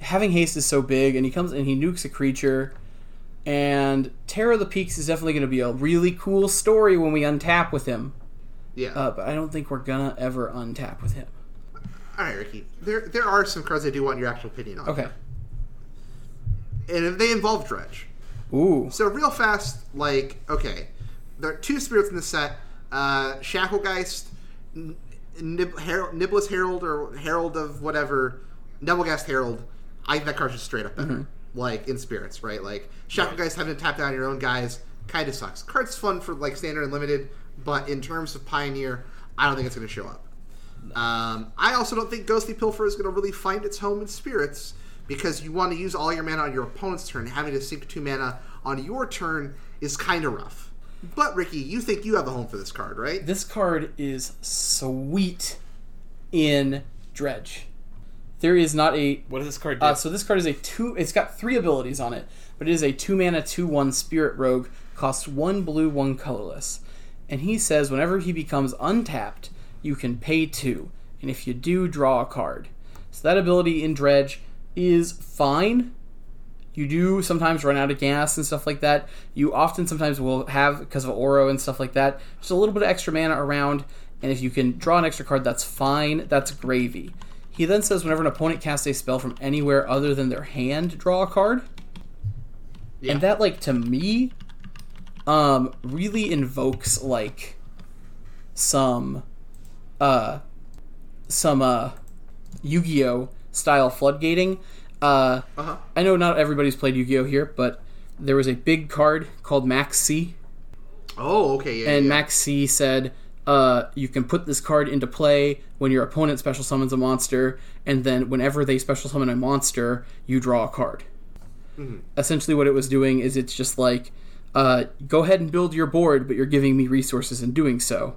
having haste is so big and he comes and he nukes a creature and terror of the peaks is definitely going to be a really cool story when we untap with him Yeah. uh, but i don't think we're gonna ever untap with him All right, Ricky. There, there are some cards I do want your actual opinion on. okay And if they involve Dredge. Ooh So real fast, like okay, there are two spirits in the set: uh, Shacklegeist, Nib- Herald, Niblis Herald, or Herald of whatever, Nebelgast Herald. I think that card's just straight up better. Like in spirits, right? Like Shacklegeist having to tap down your own guys kind of sucks. Card's fun for like standard and limited, but in terms of Pioneer, I don't think it's going to show up. Um, I also don't think Ghostly Pilfer is going to really find its home in spirits because you want to use all your mana on your opponent's turn. Having to sink two mana on your turn is kind of rough. But Ricky, you think you have a home for this card, right? this card is sweet in dredge there is not a What does this card do? Uh, so this card is a two. It's got three abilities on it, but it is a two mana two one spirit rogue. Costs one blue, one colorless, and he says whenever he becomes untapped, you can pay two, and if you do, draw a card. So that ability in dredge is fine. You do sometimes run out of gas and stuff like that. You often sometimes will have because of Uro and stuff like that. Just a little bit of extra mana around, and if you can draw an extra card, that's fine. That's gravy. He then says whenever an opponent casts a spell from anywhere other than their hand, draw a card. Yeah. And that like to me um really invokes like some uh some uh Yu-Gi-Oh style floodgating. Uh Uh-huh. I know not everybody's played Yu-Gi-Oh here, but there was a big card called Maxx C Oh, okay, yeah. and yeah. Maxx C said, uh, you can put this card into play when your opponent special summons a monster, and then whenever they special summon a monster, you draw a card. Essentially, what it was doing is it's just like, uh, go ahead and build your board, but you're giving me resources in doing so.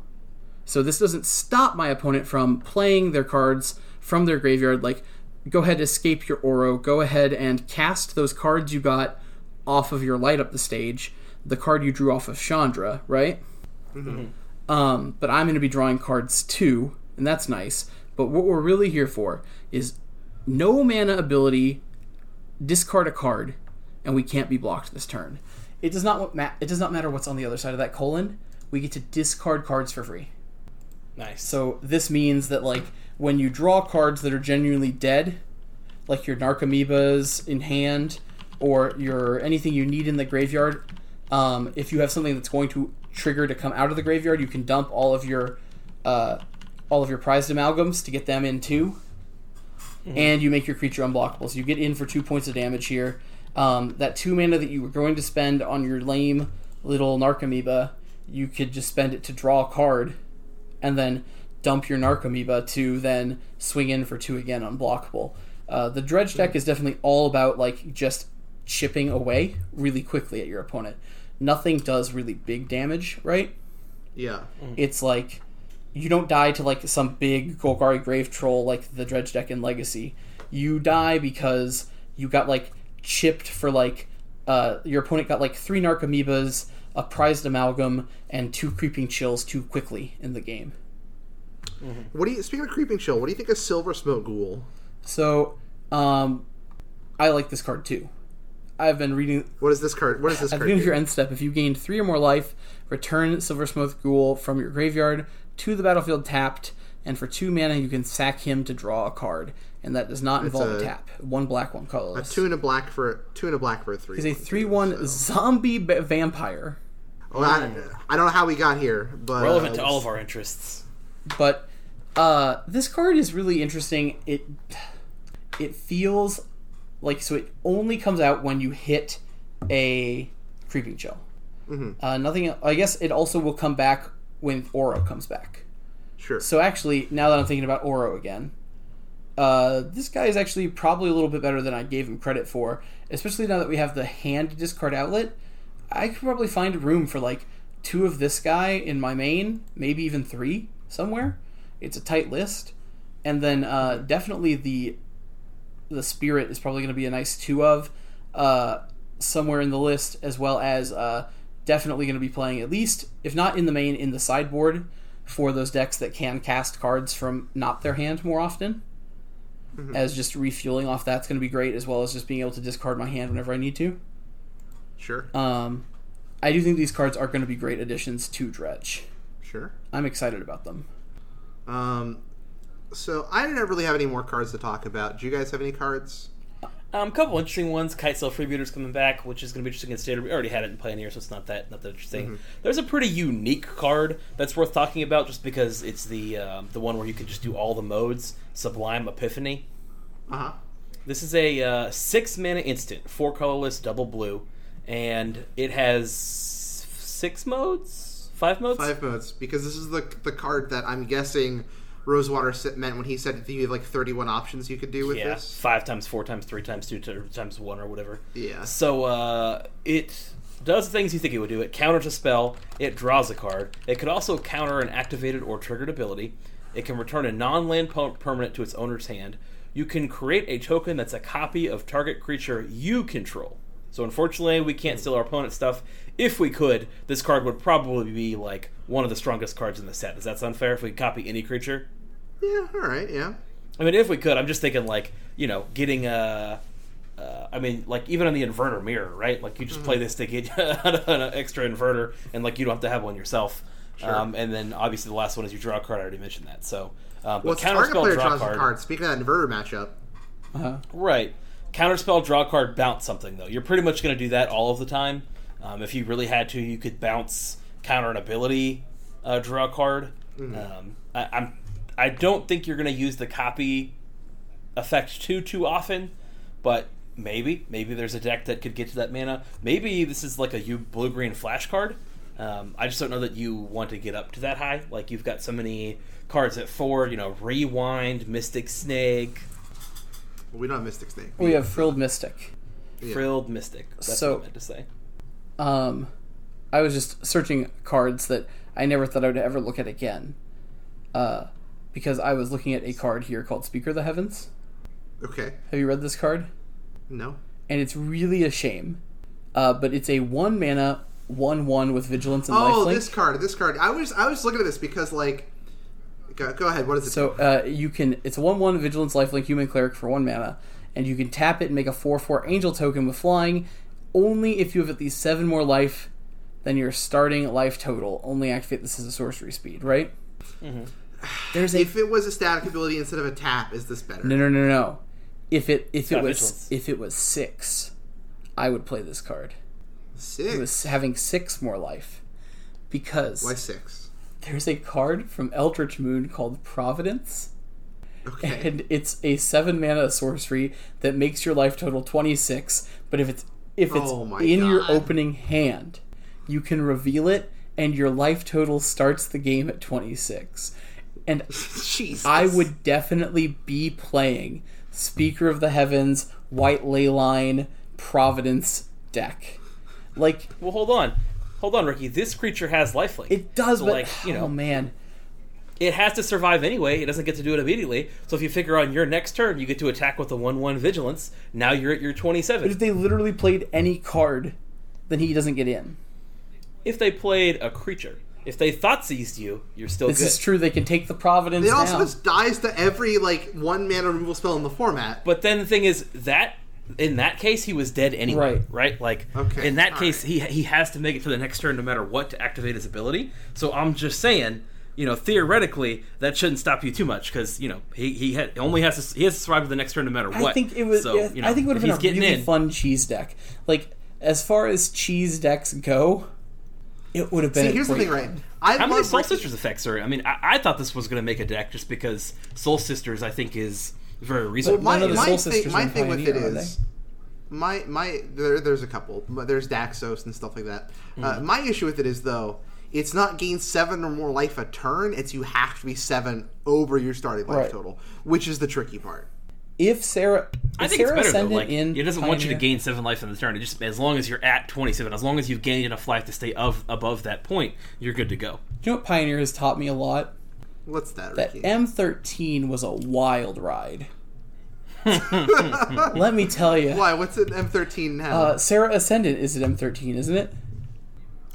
So this doesn't stop my opponent from playing their cards from their graveyard. Like, go ahead, escape your Uro. Go ahead and cast those cards you got off of your light up the stage. The card you drew off of Chandra, right? Um, but I'm going to be drawing cards too, and that's nice. But what we're really here for is no mana ability, discard a card, and we can't be blocked this turn. It does not ma- it does not matter what's on the other side of that colon. We get to discard cards for free. nice. So this means that like when you draw cards that are genuinely dead, like your Narcomoebas in hand or your anything you need in the graveyard, um, if you have something that's going to trigger to come out of the graveyard, you can dump all of your uh, all of your prized amalgams to get them in too, and you make your creature unblockable. So you get in for two points of damage here. Um, that two mana that you were going to spend on your lame little Narcomoeba, you could just spend it to draw a card, and then dump your Narcomoeba to then swing in for two again unblockable. Uh, the dredge deck is definitely all about like just chipping away really quickly at your opponent. Nothing does really big damage, right? Yeah. It's like you don't die to like some big Golgari Grave Troll like the Dredge deck in Legacy. You die because you got like chipped for like uh, your opponent got like three Narcomoebas, a prized amalgam, and two creeping chills too quickly in the game. What do you speaking of creeping chill? What do you think of Silversmote Ghoul? So, um, I like this card too. I've been reading What is this card? What is this At the card? beginning of do? your end step, if you gained three or more life, return Silversmote Ghoul from your graveyard to the battlefield tapped, and for two mana, you can sack him to draw a card, and that does not involve a, a- tap. One black, one colorless. Two and a black for two and a black for a three. He's a three-one zombie ba- vampire, Oh, I, I don't know how we got here, but Relevant uh, to all of our interests. But uh, this card is really interesting. It it feels like so it only comes out when you hit a creeping chill. Uh, nothing. I guess it also will come back when Uro comes back. Sure. So actually, now that I'm thinking about Uro again, uh, this guy is actually probably a little bit better than I gave him credit for. Especially now that we have the hand discard outlet, I could probably find room for like two of this guy in my main, maybe even three somewhere. It's a tight list, and then uh, definitely the the spirit is probably going to be a nice two of uh, somewhere in the list, as well as uh, definitely going to be playing at least, if not in the main, in the sideboard for those decks that can cast cards from not their hand more often. As just refueling off that's going to be great, as well as just being able to discard my hand whenever I need to. Sure. Um, I do think these cards are going to be great additions to Dredge. Sure. I'm excited about them. Um, so I didn't really have any more cards to talk about. Do you guys have any cards? Um, a couple interesting ones. Kitesail Freebooters coming back, which is going to be interesting in standard. We already had it in Pioneer, so it's not that not that interesting. There's a pretty unique card that's worth talking about, just because it's the um, the one where you can just do all the modes. Sublime Epiphany. Uh huh. This is a uh, six mana instant, four colorless, double blue, and it has six modes, five modes. Five modes because this is the the card that I'm guessing Rosewater meant when he said that you have like 31 options you could do with yeah, this. five times, four times, three times, two times one, or whatever. Yeah. So uh, it does the things you think it would do. It counters a spell. It draws a card. It could also counter an activated or triggered ability. It can return a non-land per- permanent to its owner's hand. You can create a token that's a copy of target creature you control. So unfortunately, we can't steal our opponent's stuff. If we could, this card would probably be like one of the strongest cards in the set. Does that sound fair? If we could copy any creature, Yeah. All right. Yeah. I mean, if we could, I'm just thinking like you know, getting a. Uh, I mean, like even on the inverter mirror, right? Like you just play this to get an extra inverter, and like you don't have to have one yourself. Um, and then obviously the last one is you draw a card. I already mentioned that. So, um, Well, but it's target counterspell player draw draws a card, card. Speaking of that inverter matchup, Uh-huh. right? Counterspell draw card, bounce something though. You're pretty much going to do that all of the time. Um, if you really had to, you could bounce counter an ability, uh, draw a card. Um, I, I'm I don't think you're going to use the copy effect too too often, but maybe maybe there's a deck that could get to that mana. Maybe this is like a you blue green flash card. Um, I just don't know that you want to get up to that high. Like you've got so many cards at four. You know, rewind, Mystic Snake, well, we don't have Mystic Snake. We have Frilled Mystic. Yeah. Frilled Mystic. That's So- what I meant to say. Um, I was just searching cards that I never thought I would ever look at again. Uh, because I was looking at a card here called Speaker of the Heavens. Okay. Have you read this card? No. And it's really a shame. Uh, but it's a one mana, one one with vigilance and Oh, lifelink. this card. This card. I was I was looking at this because like, go, go ahead. What is it? So uh, you can it's a one one vigilance lifelink human cleric for one mana, and you can tap it and make a four four angel token with flying, only if you have at least seven more life than your starting life total. Only activate this as a sorcery speed, right? There's a if it was a static ability instead of a tap, is this better? no no no no. If it if it got was vigilance. if it was six, I would play this card. Six. It was having six more life, because Why six? There's a card from Eldritch Moon called Providence. Okay. and it's a seven mana sorcery that makes your life total 26 but if it's if it's Oh my in your opening hand you can reveal it and your life total starts the game at 26. And Jesus. I would definitely be playing Speaker of the Heavens, White Leyline, Providence deck. Like Well, hold on, hold on, Ricky. This creature has lifelink. it does, So, but like you know, oh man, it has to survive anyway. It doesn't get to do it immediately. So if you figure on your next turn, you get to attack with a one-one vigilance. Now you're at your twenty-seven. but if they literally played any card, then he doesn't get in. If they played a creature, if they thought seized you, you're still This good. is true. They can take the Providence It also now. just dies to every like one mana removal spell in the format. But then the thing is that in that case he was dead anyway, Right. right? Like Okay, in that all case he he has to make it to the next turn no matter what to activate his ability. So I'm just saying, you know, theoretically that shouldn't stop you too much because you know he he had, only has to he has to survive to the next turn no matter what. I think it was. So, you know, I think it would have if been a he's really getting in, fun cheese deck. Like as far as cheese decks go, it would have been. See, here's the thing, right? I How many Soul Ricky- Sisters effects are? I mean, I, I thought this was going to make a deck just because Soul Sisters, I think, is very recent. Well, reasonable. my, None of the my Soul thing, Sisters my thing with it Pioneer, are is, my my there, there's a couple. There's Daxos and stuff like that. Uh, Mm-hmm. my issue with it is though, it's not gain seven or more life a turn. It's you have to be seven over your starting life Right. total, which is the tricky part. If Serra, I think Serra it's better though. Like, in it doesn't want you to gain seven life in the turn. It just as long as you're at twenty-seven, as long as you've gained enough life to stay of above that point, you're good to go. You know what Pioneer has taught me a lot? What's that, That Ricky? M13 was a wild ride. Let me tell you. Why? What's an M13 now? Uh, Serra Ascendant is at M13, isn't it?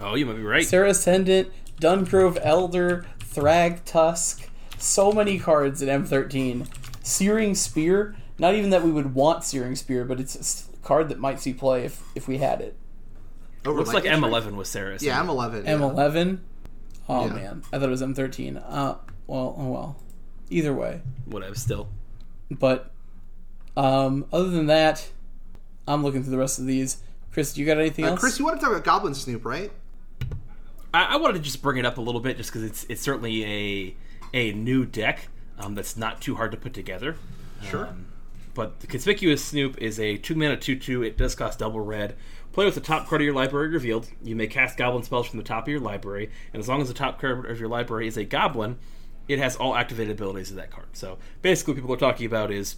Oh, you might be right. Serra Ascendant, Dungrove Elder, Thragtusk, so many cards at M13. Searing Spear, not even that we would want Searing Spear, but it's a card that might see play if, if we had it. Over Looks like Lightning M11 was Serra. Yeah, M11. yeah. M11? Oh Yeah. man, I thought it was M13. Uh, well, oh well. Either way. Whatever. Still, But um, other than that, I'm looking through the rest of these. Chris, you got anything Uh, else? Chris, you want to talk about Goblin Snoop, right? I, I wanted to just bring it up a little bit, just because it's it's certainly a a new deck um, that's not too hard to put together. Sure. Um, but the conspicuous Snoop is a two mana two two. It does cost double red. Play with the top card of your library revealed. You may cast Goblin spells from the top of your library, and as long as the top card of your library is a Goblin, it has all activated abilities of that card. So basically, what people are talking about is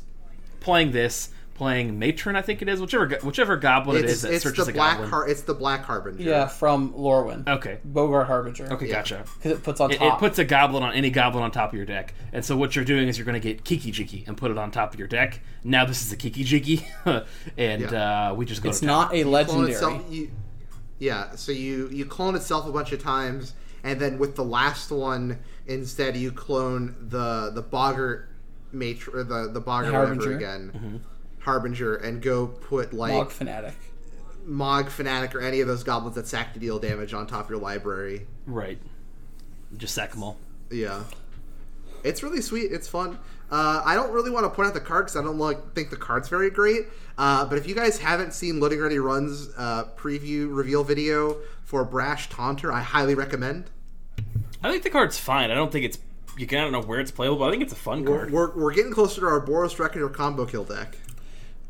playing this, playing Matron. I think it is whichever go- whichever Goblin it It's, is that it's searches the a black Goblin. har- It's the black harbinger. yeah, from Lorwyn. Okay. Boggart Harbinger. Okay, Yeah. gotcha. Because it puts on It, top. it puts a goblin on any goblin on top of your deck, and so what you're doing is you're going to get Kiki Jiki and put it on top of your deck. Now this is a Kiki Jiki, and Yeah. uh, we just go. it's to town. not a legendary. itself, you, yeah, so you you clone itself a bunch of times, and then with the last one, instead you clone the the Boggart matr or the the Boggart Harbinger. again, Mm-hmm. Harbinger, and go put like Mog Fanatic, Mog, Fanatic. Fanatic or any of those goblins that sack to deal damage on top of your library. right. Just sack them all. Yeah, it's really sweet. It's fun. Uh, I don't really want to point out the card because I don't like think the card's very great. Uh, but if you guys haven't seen Loading Ready Run's uh, preview reveal video for Brash Taunter, I highly recommend. I think the card's fine. I don't think it's. You can, I don't know where it's playable, but I think it's a fun We're, card. we're, we're getting closer to our Boros Reckoner combo kill deck.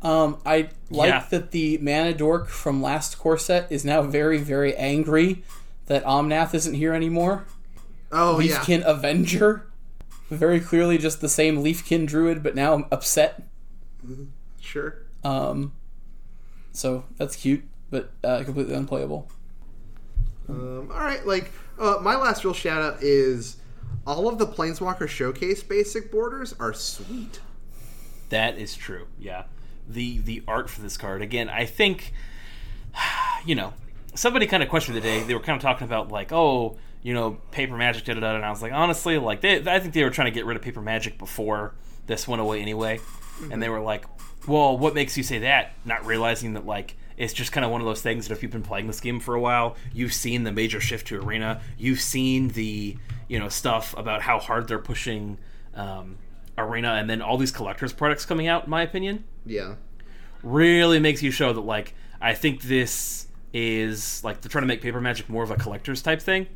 Um, I like Yeah. that the Mana Dork from last core set is now very, very angry that Omnath isn't here anymore. Oh yeah, Leafkin Avenger. Very clearly just the same Leafkin Druid, but now upset. sure. Um, so that's cute, but uh, completely unplayable. Um, all right, like uh, my last real shout out is all of the Planeswalker Showcase basic borders are sweet. That is true. Yeah. The the art for this card again. I think you know somebody kind of questioned the day. They were kind of talking about like oh you know paper magic da da da. And I was like honestly like they I think they were trying to get rid of paper magic before this went away anyway. And they were like, well, what makes you say that? Not realizing that like it's just kind of one of those things that if you've been playing this game for a while, you've seen the major shift to arena. You've seen the you know stuff about how hard they're pushing um, arena, and then all these collectors products coming out. In my opinion, Yeah, really makes you show that like I think this is like they're trying to make paper magic more of a collector's type thing.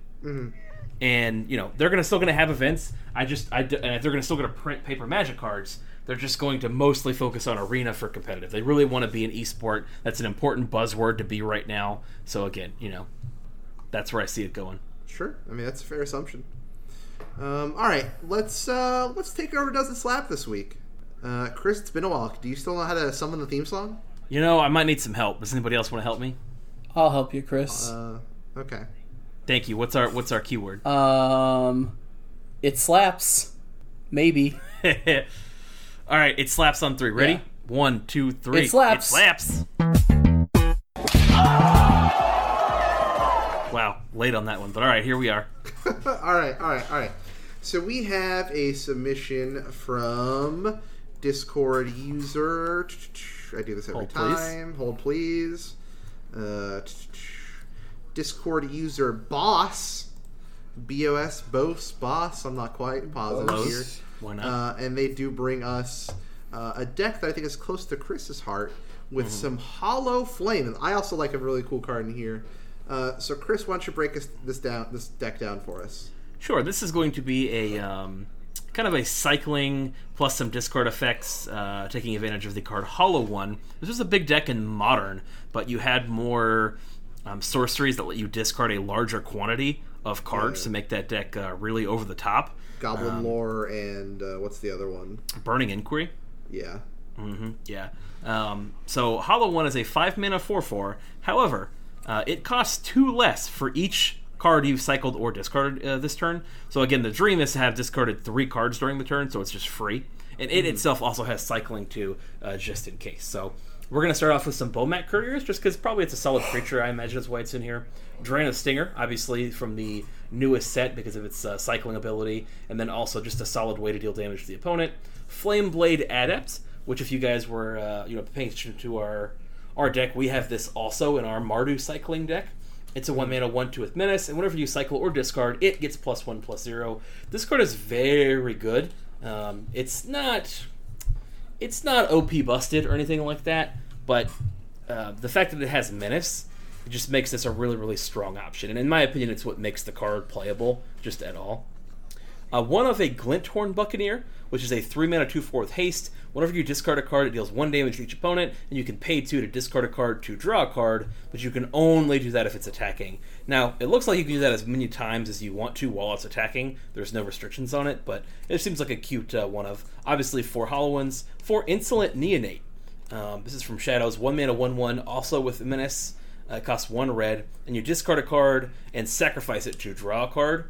And you know they're gonna still gonna have events. I just I and they're gonna still gonna print paper magic cards. They're just going to mostly focus on arena for competitive. They really want to be an esport. That's an important buzzword to be right now. So again, you know, that's where I see it going. Sure. I mean that's a fair assumption. Um, all right, let's uh, let's take over Doesn't Slap this week. Uh, Chris, it's been a while. Do you still know how to summon the theme song? You know, I might need some help. Does anybody else want to help me? I'll help you, Chris. Uh, okay. Thank you. What's our What's our keyword? um, it slaps. Maybe. All right, it slaps on three. Ready? Yeah. One, two, three. It slaps. It slaps. Wow, late on that one, but all right, here we are. all right, all right, all right. So we have a submission from Discord user. I do this every Hold, please. time. Hold please. Uh, Discord user boss. BOS, Bos, boss. I'm not quite positive Bos. here. Why not? Uh, and they do bring us uh, a deck that I think is close to Chris's heart with Mm-hmm. some Hollow Flame. And I also like a really cool card in here. Uh, so Chris, why don't you break us this down, this deck down for us? Sure, this is going to be a um, kind of a cycling plus some discard effects, uh, taking advantage of the card Hollow One. This was a big deck in Modern, but you had more um, sorceries that let you discard a larger quantity of cards Yeah. to make that deck uh, really over the top. Goblin Um, Lore and uh, what's the other one? Burning Inquiry. Yeah. hmm Yeah. Um, so Hollow One is a five mana four four. However, uh, it costs two less for each card you've cycled or discarded uh, this turn. So again, the dream is to have discarded three cards during the turn, so it's just free. And it itself also has cycling too, uh, just in case. So we're gonna start off with some Bomat Couriers, just because probably it's a solid creature. I imagine that's why it's in here. Drannith Stinger, obviously from the newest set because of its uh, cycling ability, and then also just a solid way to deal damage to the opponent. Flame Blade Adept, which if you guys were uh, you know paying attention to our our deck, we have this also in our Mardu cycling deck. It's a one mana one two with menace, and whenever you cycle or discard, it gets plus one plus zero. This card is very good. Um, it's not it's not OP busted or anything like that, but uh, the fact that it has menace it just makes this a really really strong option. And in my opinion, it's what makes the card playable just at all. Uh, one of a Glinthorn Buccaneer, which is a 3 mana 2 4 with haste. Whenever you discard a card, it deals 1 damage to each opponent, and you can pay 2 to discard a card to draw a card, but you can only do that if it's attacking. Now, it looks like you can do that as many times as you want to while it's attacking. There's no restrictions on it, but it seems like a cute uh, one of. Obviously, four Hollow Ones, for Insolent Neonate. Um, this is from Shadows, 1 mana 1 1, also with Menace. Uh, it costs 1 red, and you discard a card and sacrifice it to draw a card.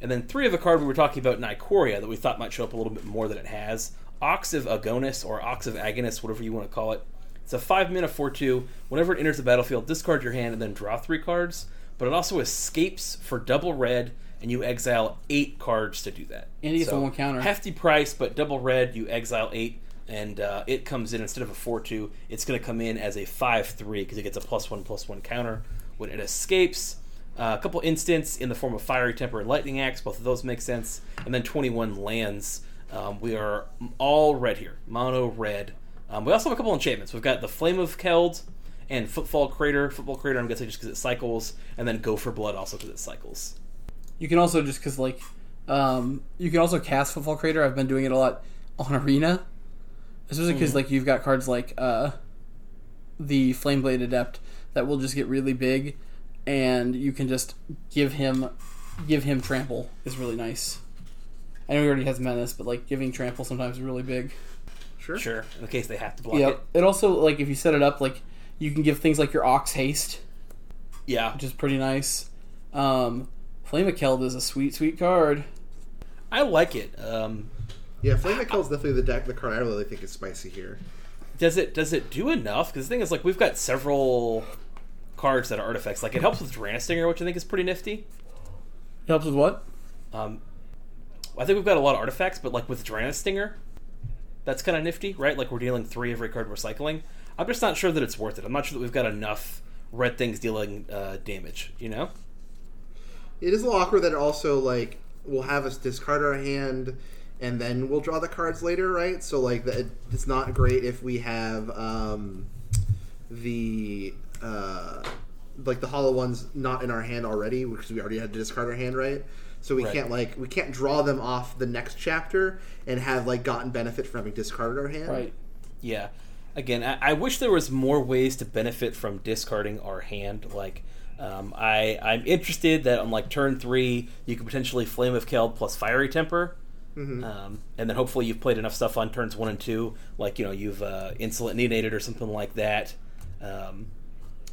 And then three of a card we were talking about, Ikoria, that we thought might show up a little bit more than it has. Ox of Agonis, or Ox of Agonist, whatever you want to call it. It's a 5 mana 4 2. Whenever it enters the battlefield, discard your hand and then draw three cards. But it also escapes for double red, and you exile eight cards to do that. And you get the one counter. Hefty price, but double red, you exile eight, and uh, it comes in instead of a 4 2, it's going to come in as a 5 3 because it gets a plus 1 plus 1 counter when it escapes. Uh, a couple instants in the form of Fiery Temper and Lightning Axe, both of those make sense. And then 21 lands. Um, we are all red here, mono red. Um, we also have a couple enchantments. We've got the Flame of Keld and Footfall Crater. Footfall Crater, I'm guessing just because it cycles, and then Go for Blood also because it cycles. You can also just because like, um, you can also cast Footfall Crater. I've been doing it a lot on Arena, especially because like you've got cards like uh, the Flameblade Adept that will just get really big, and you can just give him give him trample is really nice. I know he already has menace, but like giving trample sometimes is really big. Sure. Sure, in case they have to block Yep. it. It also like if you set it up like you can give things like your Ox haste, Yeah, which is pretty nice. Um, Flame of Keld is a sweet, sweet card. I like it. Um, Yeah, Flame that Kills is definitely the deck, the card I really think is spicy here. does it does it do enough? Because the thing is, like, we've got several cards that are artifacts. Like, it helps with Drannith Stinger, which I think is pretty nifty. Helps with what? Um, I think we've got a lot of artifacts, but like with Drannith Stinger, that's kind of nifty, right? Like we're dealing three every card we're cycling. I'm just not sure that it's worth it. I'm not sure that we've got enough red things dealing uh, damage. You know? It is a little awkward that it also like will have us discard our hand and then we'll draw the cards later, right? So like that it's not great if we have um, the uh, like the hollow ones not in our hand already because we already had to discard our hand, right? So we Right. can't like we can't draw them off the next chapter and have like gotten benefit from having discarded our hand. Right. Yeah. Again, I, I wish there was more ways to benefit from discarding our hand. Like, Um, I I'm interested that on like turn three you could potentially Flame of Keld plus Fiery Temper, um, and then hopefully you've played enough stuff on turns one and two, like you know you've uh, Insolent Neonated or something like that. Um,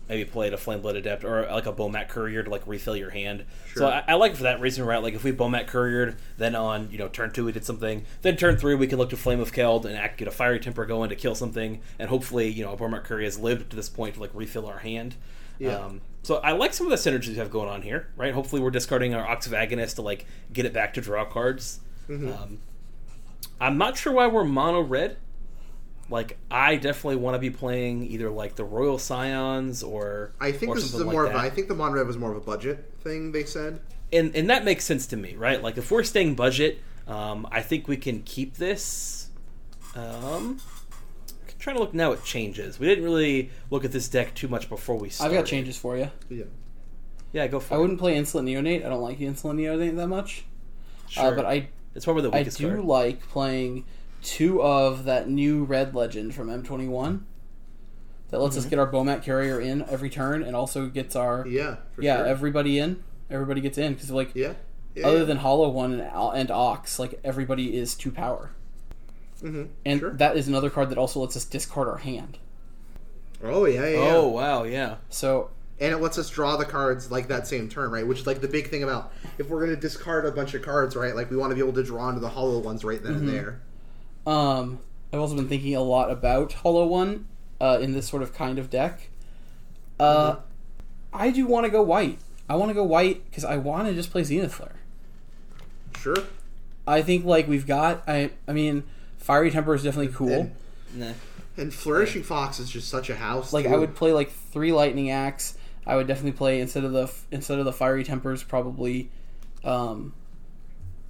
maybe played a Flame Blood Adept or like a Bomat Courier to like refill your hand. So I, I like it for that reason, right? Like if we Bomat Couriered, then on you know turn two we did something, then turn three we can look to Flame of Keld and act, get a Fiery Temper going to kill something, and hopefully you know a Bomat Courier has lived to this point to like refill our hand. Yeah. Um, so I like some of the synergies we have going on here, right? Hopefully we're discarding our Ox of Agonist to like get it back to draw cards. Um, I'm not sure why we're mono red. Like I definitely want to be playing either like the Royal Scions or I think or this is something a like more of a, that. I think the mono red was more of a budget thing. They said. and and that makes sense to me, right? Like if we're staying budget, um, I think we can keep this. Um, trying to look now at changes. We didn't really look at this deck too much before we I've got changes for you. Yeah. Yeah, go for I it. wouldn't play Insolent Neonate. I don't like the Insolent Neonate that much. Sure. Uh, but I it's probably the I do card. like playing two of that new red legend from M21 that lets Mm-hmm. us get our Bomat Courier in every turn and also gets our Yeah. For yeah Sure. everybody in. Everybody gets in because like yeah. Yeah. other yeah. than Hollow One and, and Ox, like everybody is two power, Mhm. and Sure. that is another card that also lets us discard our hand. Oh yeah, yeah. Oh wow, yeah. So and it lets us draw the cards like that same turn, right? Which is like the big thing about if we're going to discard a bunch of cards, right? Like we want to be able to draw into the hollow ones right then Mm-hmm. and there. Um, I've also been thinking a lot about Hollow One uh, in this sort of kind of deck. Uh, I do want to go white. I want to go white because I want to just play Zenith Flare. Sure. I think like we've got. I I mean, Fiery Temper is definitely cool. And, Nah. and flourishing fox is just such a house. like too. I would play like three Lightning Axe. I would definitely play instead of the instead of the Fiery Tempers probably um,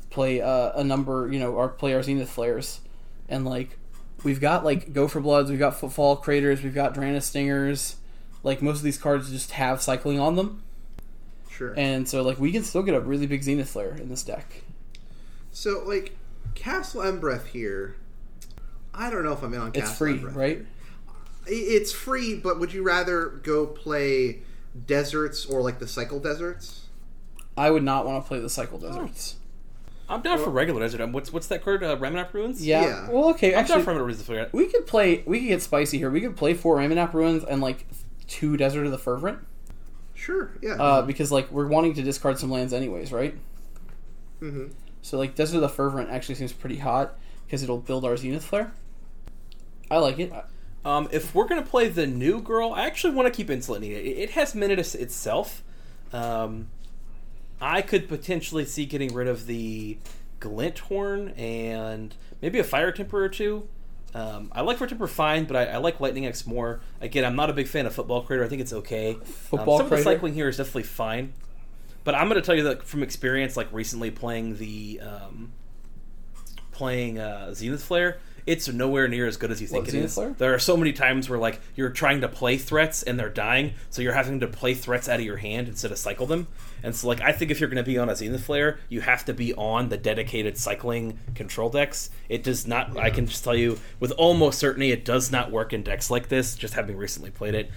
play uh, a number. You know, or play our Zenith Flares, and like we've got like Go for Bloods, we've got Footfall Craters, we've got Drannith Stingers. Like most of these cards just have cycling on them, Sure. and so like we can still get a really big Zenith Flare in this deck. so like Castle Embereth here. I don't know if I'm in on It's Castle free, Embereth right? It's free, but would you rather go play deserts or like the cycle deserts? I would not want to play the Cycle Deserts. I'm down for regular desert. Um, What's what's that card? Uh, Ramunap Ruins. Yeah. Yeah. Well, okay. I'm down Actually, for Ramunap Ruins. to figure out. we could play. We could get spicy here. We could play four Ramunap Ruins and like two Desert of the Fervent. Sure. Yeah. Uh, because like we're wanting to discard some lands anyways, right? hmm So like Desert of the Fervent actually seems pretty hot because it'll build our Zenith Flare. I like it. Um, if we're gonna play the new girl, I actually want to keep Insolent Neonate. It, it has Minitus itself. Um, I could potentially see getting rid of the Glint Horn and maybe a Fire Temper or two. Um, I like Fire Temper fine, but I, I like Lightning Axe more. Again, I'm not a big fan of Footfall Crater. I think it's okay. Footfall um, some of the cycling here is definitely fine. But I'm going to tell you that from experience, like recently playing the um, playing uh, Zenith Flare, it's nowhere near as good as you think it is. There are so many times where like you're trying to play threats and they're dying, so you're having to play threats out of your hand instead of cycle them. And so like I think if you're going to be on a Zenith Flare, you have to be on the dedicated cycling control decks. It does not. I can just tell you with almost certainty, it does not work in decks like this. Just having recently played it,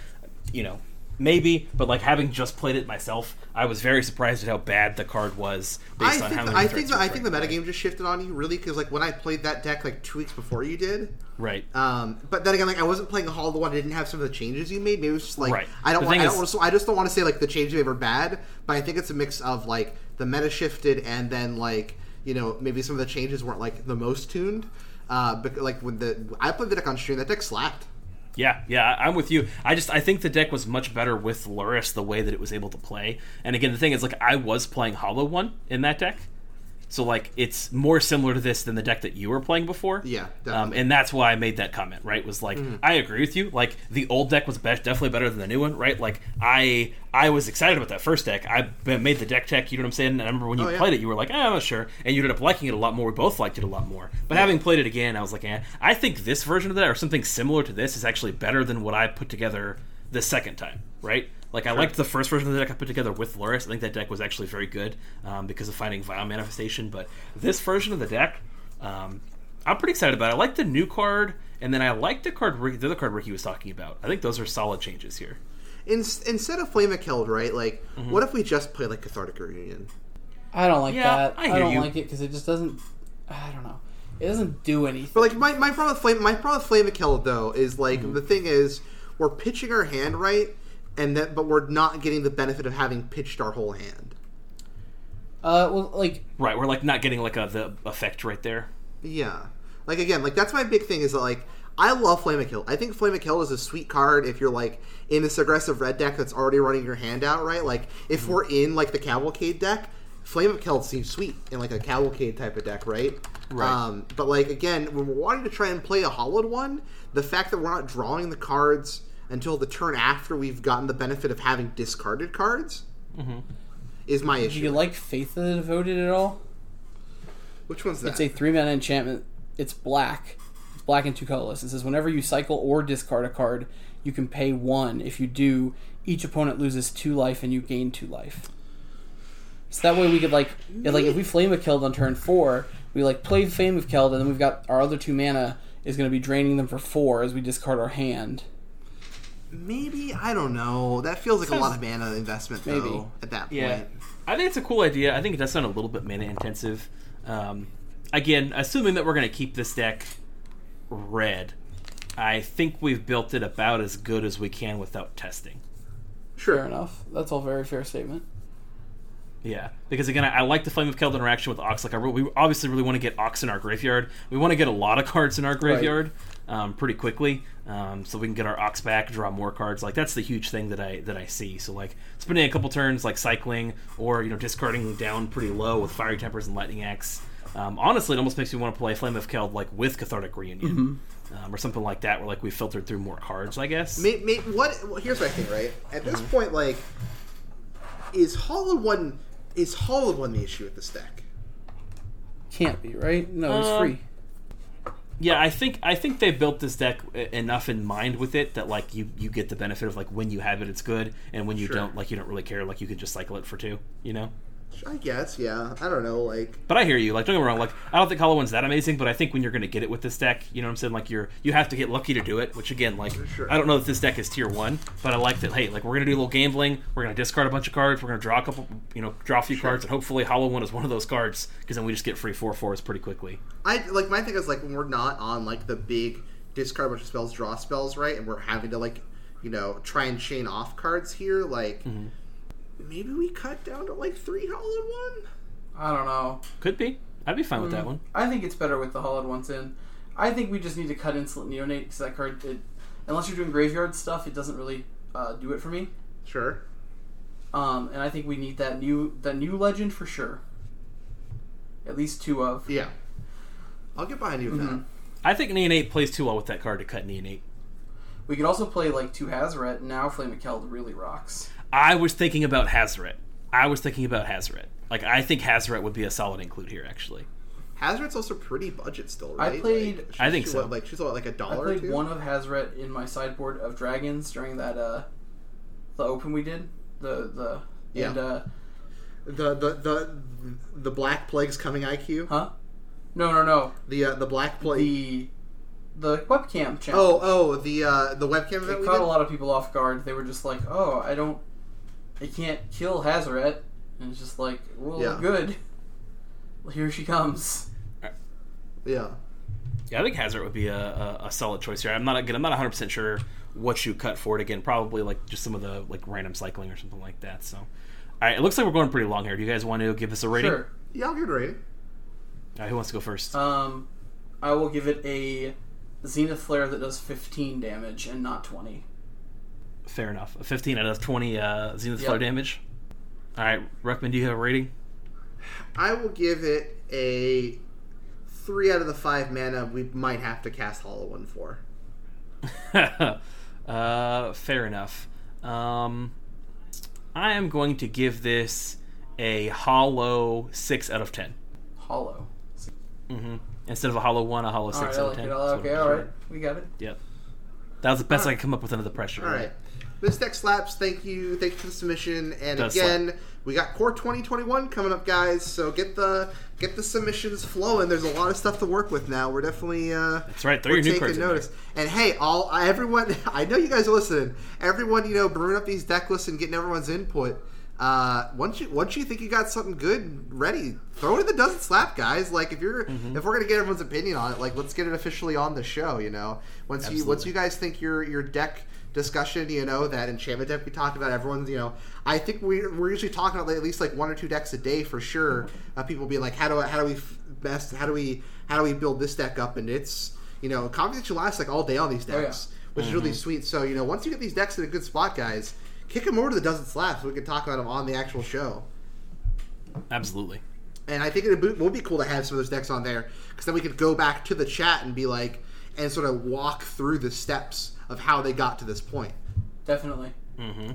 you know. Maybe, but like having just played it myself, I was very surprised at how bad the card was I on think how the, many I threats think the, I think the trying to play. metagame just shifted on you really because like when I played that deck like two weeks before you did, Right. um, but then again like I wasn't playing a Hall the one I didn't have some of the changes you made. Maybe it was just like Right. I don't want I, don't want to, I just don't want to say like the changes you made were bad, but I think it's a mix of like the meta shifted and then like you know maybe some of the changes weren't like the most tuned. Uh, but like when the I played the deck on stream, that deck slapped. Yeah, yeah, I'm with you. I just I think the deck was much better with Lurrus the way that it was able to play. And again, the thing is, like, I was playing Hollow One in that deck, so like it's more similar to this than the deck that you were playing before. Yeah, um, and that's why I made that comment. Right, was like I agree with you. Like the old deck was best, definitely better than the new one. Right, like I I was excited about that first deck. I made the deck check. You know what I'm saying? And I remember when you Oh, yeah. played it, you were like, eh, I'm not sure, and you ended up liking it a lot more. We both liked it a lot more. But having played it again, I was like, eh, I think this version of that or something similar to this is actually better than what I put together the second time. Right. Like I liked the first version of the deck I put together with Lurrus. I think that deck was actually very good um, because of finding Vile Manifestation. But this version of the deck, um, I'm pretty excited about. it. I like the new card, and then I like the card, the other card Ricky was talking about. I think those are solid changes here. in, instead of Flame of Keld, right? Like, what if we just play like Cathartic Reunion? I don't like Yeah, that. I I, don't you. like it because it just doesn't. I don't know. It doesn't do anything. But like my, my problem with Flame my problem with Flame of Keld though is like the thing is we're pitching our hand right, and that but we're not getting the benefit of having pitched our whole hand. Uh, well, like Right, we're like not getting like a the effect right there. Yeah. Like again, like that's my big thing is that like I love Flame of Keld. I think Flame of Keld is a sweet card if you're like in this aggressive red deck that's already running your hand out, right? Like if we're in like the Cavalcade deck, Flame of Keld seems sweet in like a Cavalcade type of deck, right? Right. Um, but like again, when we're wanting to try and play a hollowed one, the fact that we're not drawing the cards until the turn after we've gotten the benefit of having discarded cards mm-hmm. is my issue. do you like Faith of the Devoted at all? Which one's that? It's a three mana enchantment. It's black. It's black and two colorless. It says whenever you cycle or discard a card, you can pay one. If you do, each opponent loses two life and you gain two life. So that way we could like, yeah, like if we Flame of Keld on turn four, we like play Flame of Keld, and then we've got our other two mana is going to be draining them for four as we discard our hand. Maybe I don't know. That feels like a lot of mana investment though. Maybe. At that point, Yeah, I think it's a cool idea. I think it does sound a little bit mana intensive. Um, again, assuming that we're going to keep this deck red, I think we've built it about as good as we can without testing. sure. Fair enough. That's all very fair statement. Yeah, because again, I, I like the Flame of Keld interaction with Ox. Like, I re- we obviously really want to get Ox in our graveyard. We want to get a lot of cards in our graveyard um, pretty quickly, um, so we can get our Ox back, draw more cards. Like that's the huge thing that I that I see. So like spending a couple turns, like cycling, or you know discarding down pretty low with Fiery Tempers and Lightning Axe. Um, honestly, it almost makes me want to play Flame of Keld like with Cathartic Reunion. Um, or something like that, where like we filtered through more cards, I guess. May, may, what? Well, here's my thing, right? At this Mm-hmm. point, like, is Hollow One is Hollow One the issue with this deck? Can't be right. No, it's Um, free. Yeah, I think I think they built this deck enough in mind with it that like you you get the benefit of like when you have it, it's good, and when you Sure. don't, like you don't really care. Like you could just cycle it for two, you know. I guess, yeah. I don't know, like, But I hear you. Like don't get me wrong. Like I don't think Hollow One's that amazing, but I think when you're going to get it with this deck, you know what I'm saying. Like you're you have to get lucky to do it. Which again, like Sure. I don't know if this deck is tier one, but I like that. Hey, like we're gonna do a little gambling. We're gonna discard a bunch of cards. We're gonna draw a couple, you know, draw a few cards, and hopefully Hollow One is one of those cards because then we just get free four fours pretty quickly. I like my thing is like when we're not on like the big discard a bunch of spells, draw spells, right? And we're having to like, you know, try and chain off cards here. Like, Mm-hmm. Maybe we cut down to like three Hollow One. I don't know. Could be. I'd be fine with that one. I think it's better with the hollowed ones in. I think we just need to cut Insolent Neonate because that card, it, unless you're doing graveyard stuff, it doesn't really uh, do it for me. Sure. Um, and I think we need that new that new legend for sure. At least two of. Yeah. I'll get behind you with Mm-hmm. that. I think Neonate plays too well with that card to cut Neonate. We could also play like two Hazaret. and Now Flame of Keld really rocks. I was thinking about Hazaret. I was thinking about Hazaret. Like I think Hazaret would be a solid include here, actually. Hazaret's also pretty budget still, right? I played- Like, she's- I think she's so. What, like she's what, like a dollar. or played two? one of Hazaret in my sideboard of dragons during that uh, the open we did. The the Yeah. and uh, The the the the Black Plague's coming IQ. huh? No no no The uh, the Black Plague. the the webcam channel. oh oh the uh, the webcam event it we caught did. a lot of people off guard. They were just like, "Oh, I don't, I can't kill Hazaret," and it's just like, "Well, Yeah. good. Well, here she comes." Yeah. Yeah, I think Hazaret would be a, a, a solid choice here. I'm not again. I'm not 100 percent sure what you cut for it. Again, probably like just some of the like random cycling or something like that. So, all right, it looks like we're going pretty long here. Do you guys want to give us a rating? Sure. Yeah, I'll give it a rating. All right, who wants to go first? Um, I will give it a Zenith Flare that does 15 damage and not 20. Fair enough. A 15 out of 20 uh, Zenith Yep. Flare damage. All right, Ruckman, do you have a rating? I will give it a three out of the five mana we might have to cast Hollow One for. uh, fair enough. Um, I am going to give this a hollow six out of ten. Hollow. hmm Instead of a hollow one, a hollow All six right, out of ten. That's Okay, all right, we got it. Yep. That was the best I could come up with under the pressure. All right. Miss Deck Slaps, thank you. Thank you for the submission. And Does again, we got Core 2021 coming up, guys. So get the get the submissions flowing. There's a lot of stuff to work with now. We're definitely uh, That's right. Throw we're your new taking cards notice. And hey, all everyone, I know you guys are listening. Everyone, you know, brewing up these deck lists and getting everyone's input. Uh, once you once you think you got something good ready, throw it in the doesn't slap, guys. Like if you're Mm-hmm. if we're gonna get everyone's opinion on it, like let's get it officially on the show. You know, once you once you guys think your your deck discussion, you know, that enchantment deck we talked about, everyone's, you know, I think we we're usually talking about at least like one or two decks a day for sure. Uh, people being like, how do I, how do we best how do we how do we build this deck up? And it's you know, conversation lasts like all day on these Oh, yeah. decks, which is really sweet. So you know, once you get these decks in a good spot, guys, kick them over to the doesn't slap so we can talk about them on the actual show. Absolutely. And I think it would would be cool to have some of those decks on there because then we could go back to the chat and be like, and sort of walk through the steps of how they got to this point. Definitely. Mm-hmm.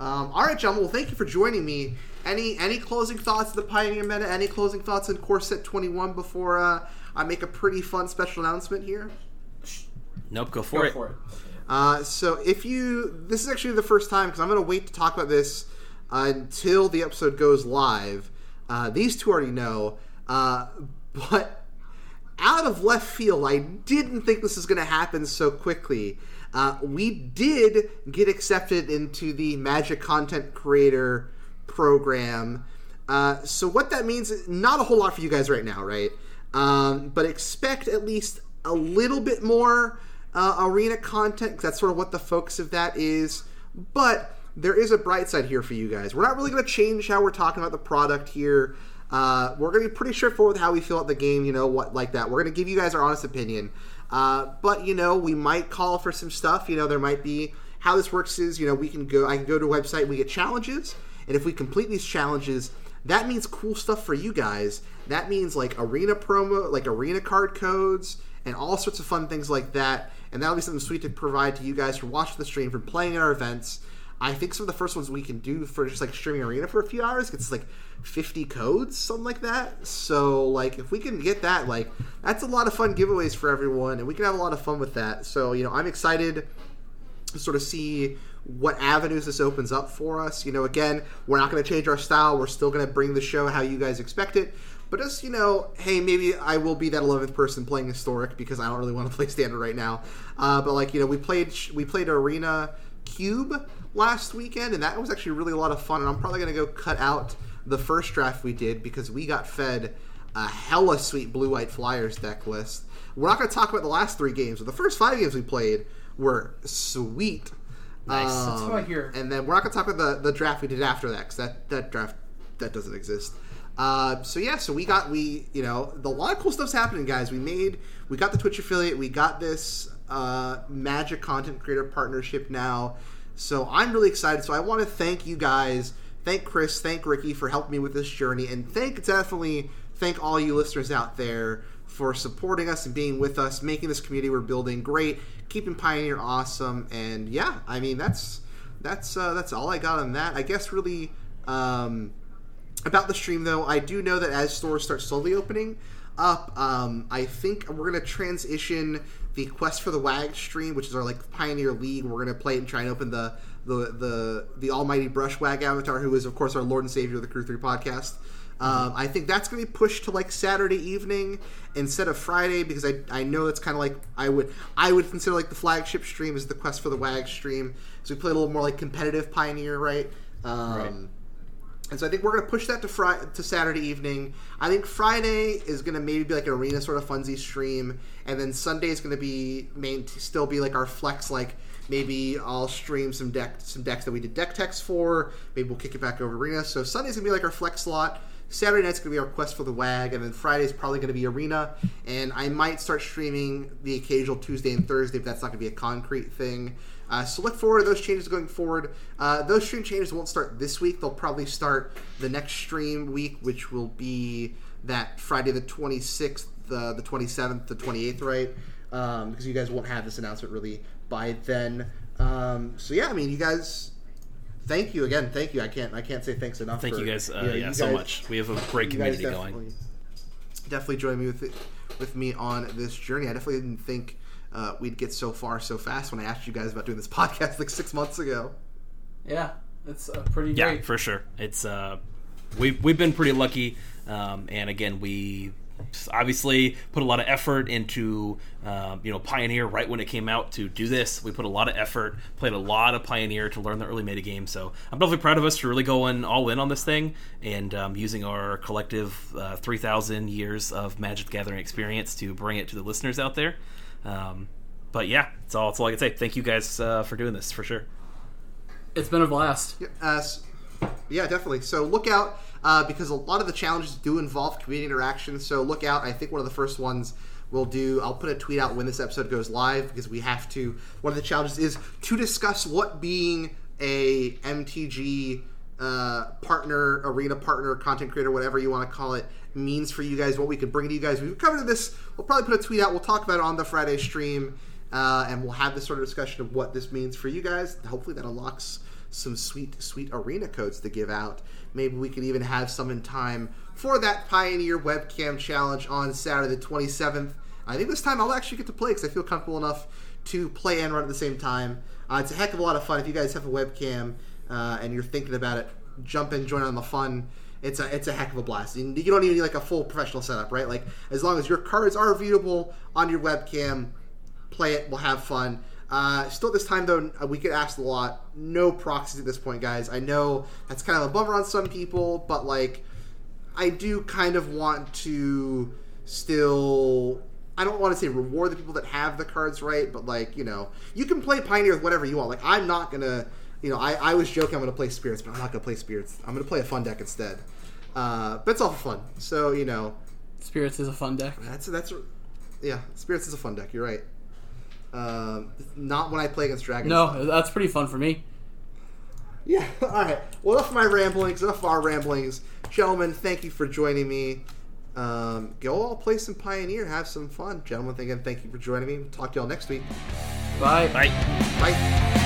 Um, all right, John. Well, thank you for joining me. Any any closing thoughts of the Pioneer meta? Any closing thoughts on Core Set Twenty One before uh, I make a pretty fun special announcement here? Nope. Go for Go it. for it. Uh, so if you, this is actually the first time because I'm going to wait to talk about this until the episode goes live. Uh, these two already know, uh, but out of left field, I didn't think this was going to happen so quickly. Uh, we did get accepted into the Magic Content Creator program. Uh, so what that means, is not a whole lot for you guys right now, right? Um, but expect at least a little bit more uh, arena content. that's sort of what the focus of that is. But there is a bright side here for you guys. We're not really going to change how we're talking about the product here. Uh, we're going to be pretty straightforward with how we feel about the game, you know, what like that. We're going to give you guys our honest opinion. Uh, but you know, we might call for some stuff. You know, there might be how this works is you know we can go. I can go to a website. We get challenges, and if we complete these challenges, that means cool stuff for you guys. That means like arena promo, like arena card codes, and all sorts of fun things like that. And that'll be something sweet to provide to you guys for watching the stream, for playing at our events. I think some of the first ones we can do for just like streaming arena for a few hours gets like 50 codes, something like that. So like if we can get that, like that's a lot of fun giveaways for everyone, and we can have a lot of fun with that. So you know, I'm excited to sort of see what avenues this opens up for us. You know, again, we're not going to change our style. We're still going to bring the show how you guys expect it. But just you know, hey, maybe I will be that eleventh person playing historic because I don't really want to play standard right now. Uh, but like you know, we played we played arena cube last weekend, and that was actually really a lot of fun. And I'm probably going to go cut out the first draft we did because we got fed a hella sweet blue white flyers deck list. We're not going to talk about the last three games, but the first five games we played were sweet. Nice. Um, That's what I hear. And then we're not going to talk about the, the draft we did after that because that, that draft that doesn't exist. Uh, so yeah, so we got we you know the, a lot of cool stuff's happening, guys. We made we got the Twitch affiliate, we got this uh, Magic content creator partnership now. So I'm really excited. So I want to thank you guys, thank Chris, thank Ricky for helping me with this journey, and thank definitely thank all you listeners out there for supporting us and being with us, making this community we're building great, keeping Pioneer awesome, and yeah, I mean that's that's uh, that's all I got on that. I guess really um, about the stream though, I do know that as stores start slowly opening up, um, I think we're gonna transition the Quest for the Wag stream, which is our like Pioneer League. We're gonna play it and try and open the the the the Almighty Brushwagg avatar, who is of course our Lord and Savior of the Crew Three podcast. Um, I think that's going to be pushed to like Saturday evening instead of Friday because I, I know it's kind of like I would I would consider like the flagship stream is the Quest for the Wag stream. So we play a little more like competitive Pioneer, right? Um, Right. And so I think we're going to push that to Friday to Saturday evening. I think Friday is going to maybe be like an arena sort of funsy stream, and then Sunday is going to be main still be like our flex like. Maybe I'll stream some deck some decks that we did deck text for. Maybe we'll kick it back over arena. So Sunday's gonna be like our flex slot. Saturday night's gonna be our quest for the wag, and then Friday's probably gonna be arena. And I might start streaming the occasional Tuesday and Thursday if that's not gonna be a concrete thing. Uh, so look forward to those changes going forward. Uh, those stream changes won't start this week. They'll probably start the next stream week, which will be that Friday the 26th, the, the 27th, the 28th, right? Um, because you guys won't have this announcement really by then. Um, so yeah, I mean, you guys, thank you again. Thank you. I can't I can't say thanks enough. Thank for, you guys, uh, you know, yeah, you so guys- much. We have a great guys community going. definitely, definitely join me with it, with me on this journey. I definitely didn't think uh, we'd get so far so fast when I asked you guys about doing this podcast like six months ago. Yeah, it's uh, pretty Yeah, great. for sure. It's uh, we've we've been pretty lucky, um, and again, we obviously put a lot of effort into um, you know Pioneer right when it came out to do this. We put a lot of effort, played a lot of Pioneer to learn the early meta game So I'm definitely proud of us for really going all in on this thing and um, using our collective uh, 3,000 years of Magic the Gathering experience to bring it to the listeners out there. Um, but yeah, that's all. That's all I can say. Thank you guys uh, for doing this for sure. It's been a blast. Yeah, uh, yeah, definitely. So look out uh, because a lot of the challenges do involve community interaction. So look out. I think one of the first ones we'll do. I'll put a tweet out when this episode goes live because we have to. One of the challenges is to discuss what being a MTG uh, partner, arena partner, content creator, whatever you want to call it, means for you guys. What we can bring to you guys. We've covered this. We'll probably put a tweet out. We'll talk about it on the Friday stream. Uh, and we'll have this sort of discussion of what this means for you guys. Hopefully, that unlocks some sweet, sweet arena codes to give out. Maybe we could even have some in time for that Pioneer webcam challenge on Saturday the 27th. I think this time I'll actually get to play because I feel comfortable enough to play and run at the same time. Uh, it's a heck of a lot of fun. If you guys have a webcam uh, and you're thinking about it, jump in, join on the fun. It's a it's a heck of a blast. You you don't even need like a full professional setup, right? Like as long as your cards are viewable on your webcam, play it. We'll have fun. Uh, still at this time though, uh, we get asked a lot. No proxies at this point, guys. I know that's kind of a bummer on some people, but like, I do kind of want to still. I don't want to say reward the people that have the cards right, but like you know, you can play Pioneer with whatever you want. Like I'm not gonna, you know, I, I was joking I'm gonna play Spirits, but I'm not gonna play Spirits. I'm gonna play a fun deck instead. Uh, but it's all for fun. So you know, Spirits is a fun deck. that's that's yeah, Spirits is a fun deck. You're right. Um, not when I play against dragons. No, that's pretty fun for me. Yeah. All right. Well, enough of my ramblings. Enough of our ramblings, gentlemen. Thank you for joining me. Um, go all play some Pioneer. Have some fun, gentlemen. Again, thank you for joining me. Talk to y'all next week. Bye. Bye. Bye.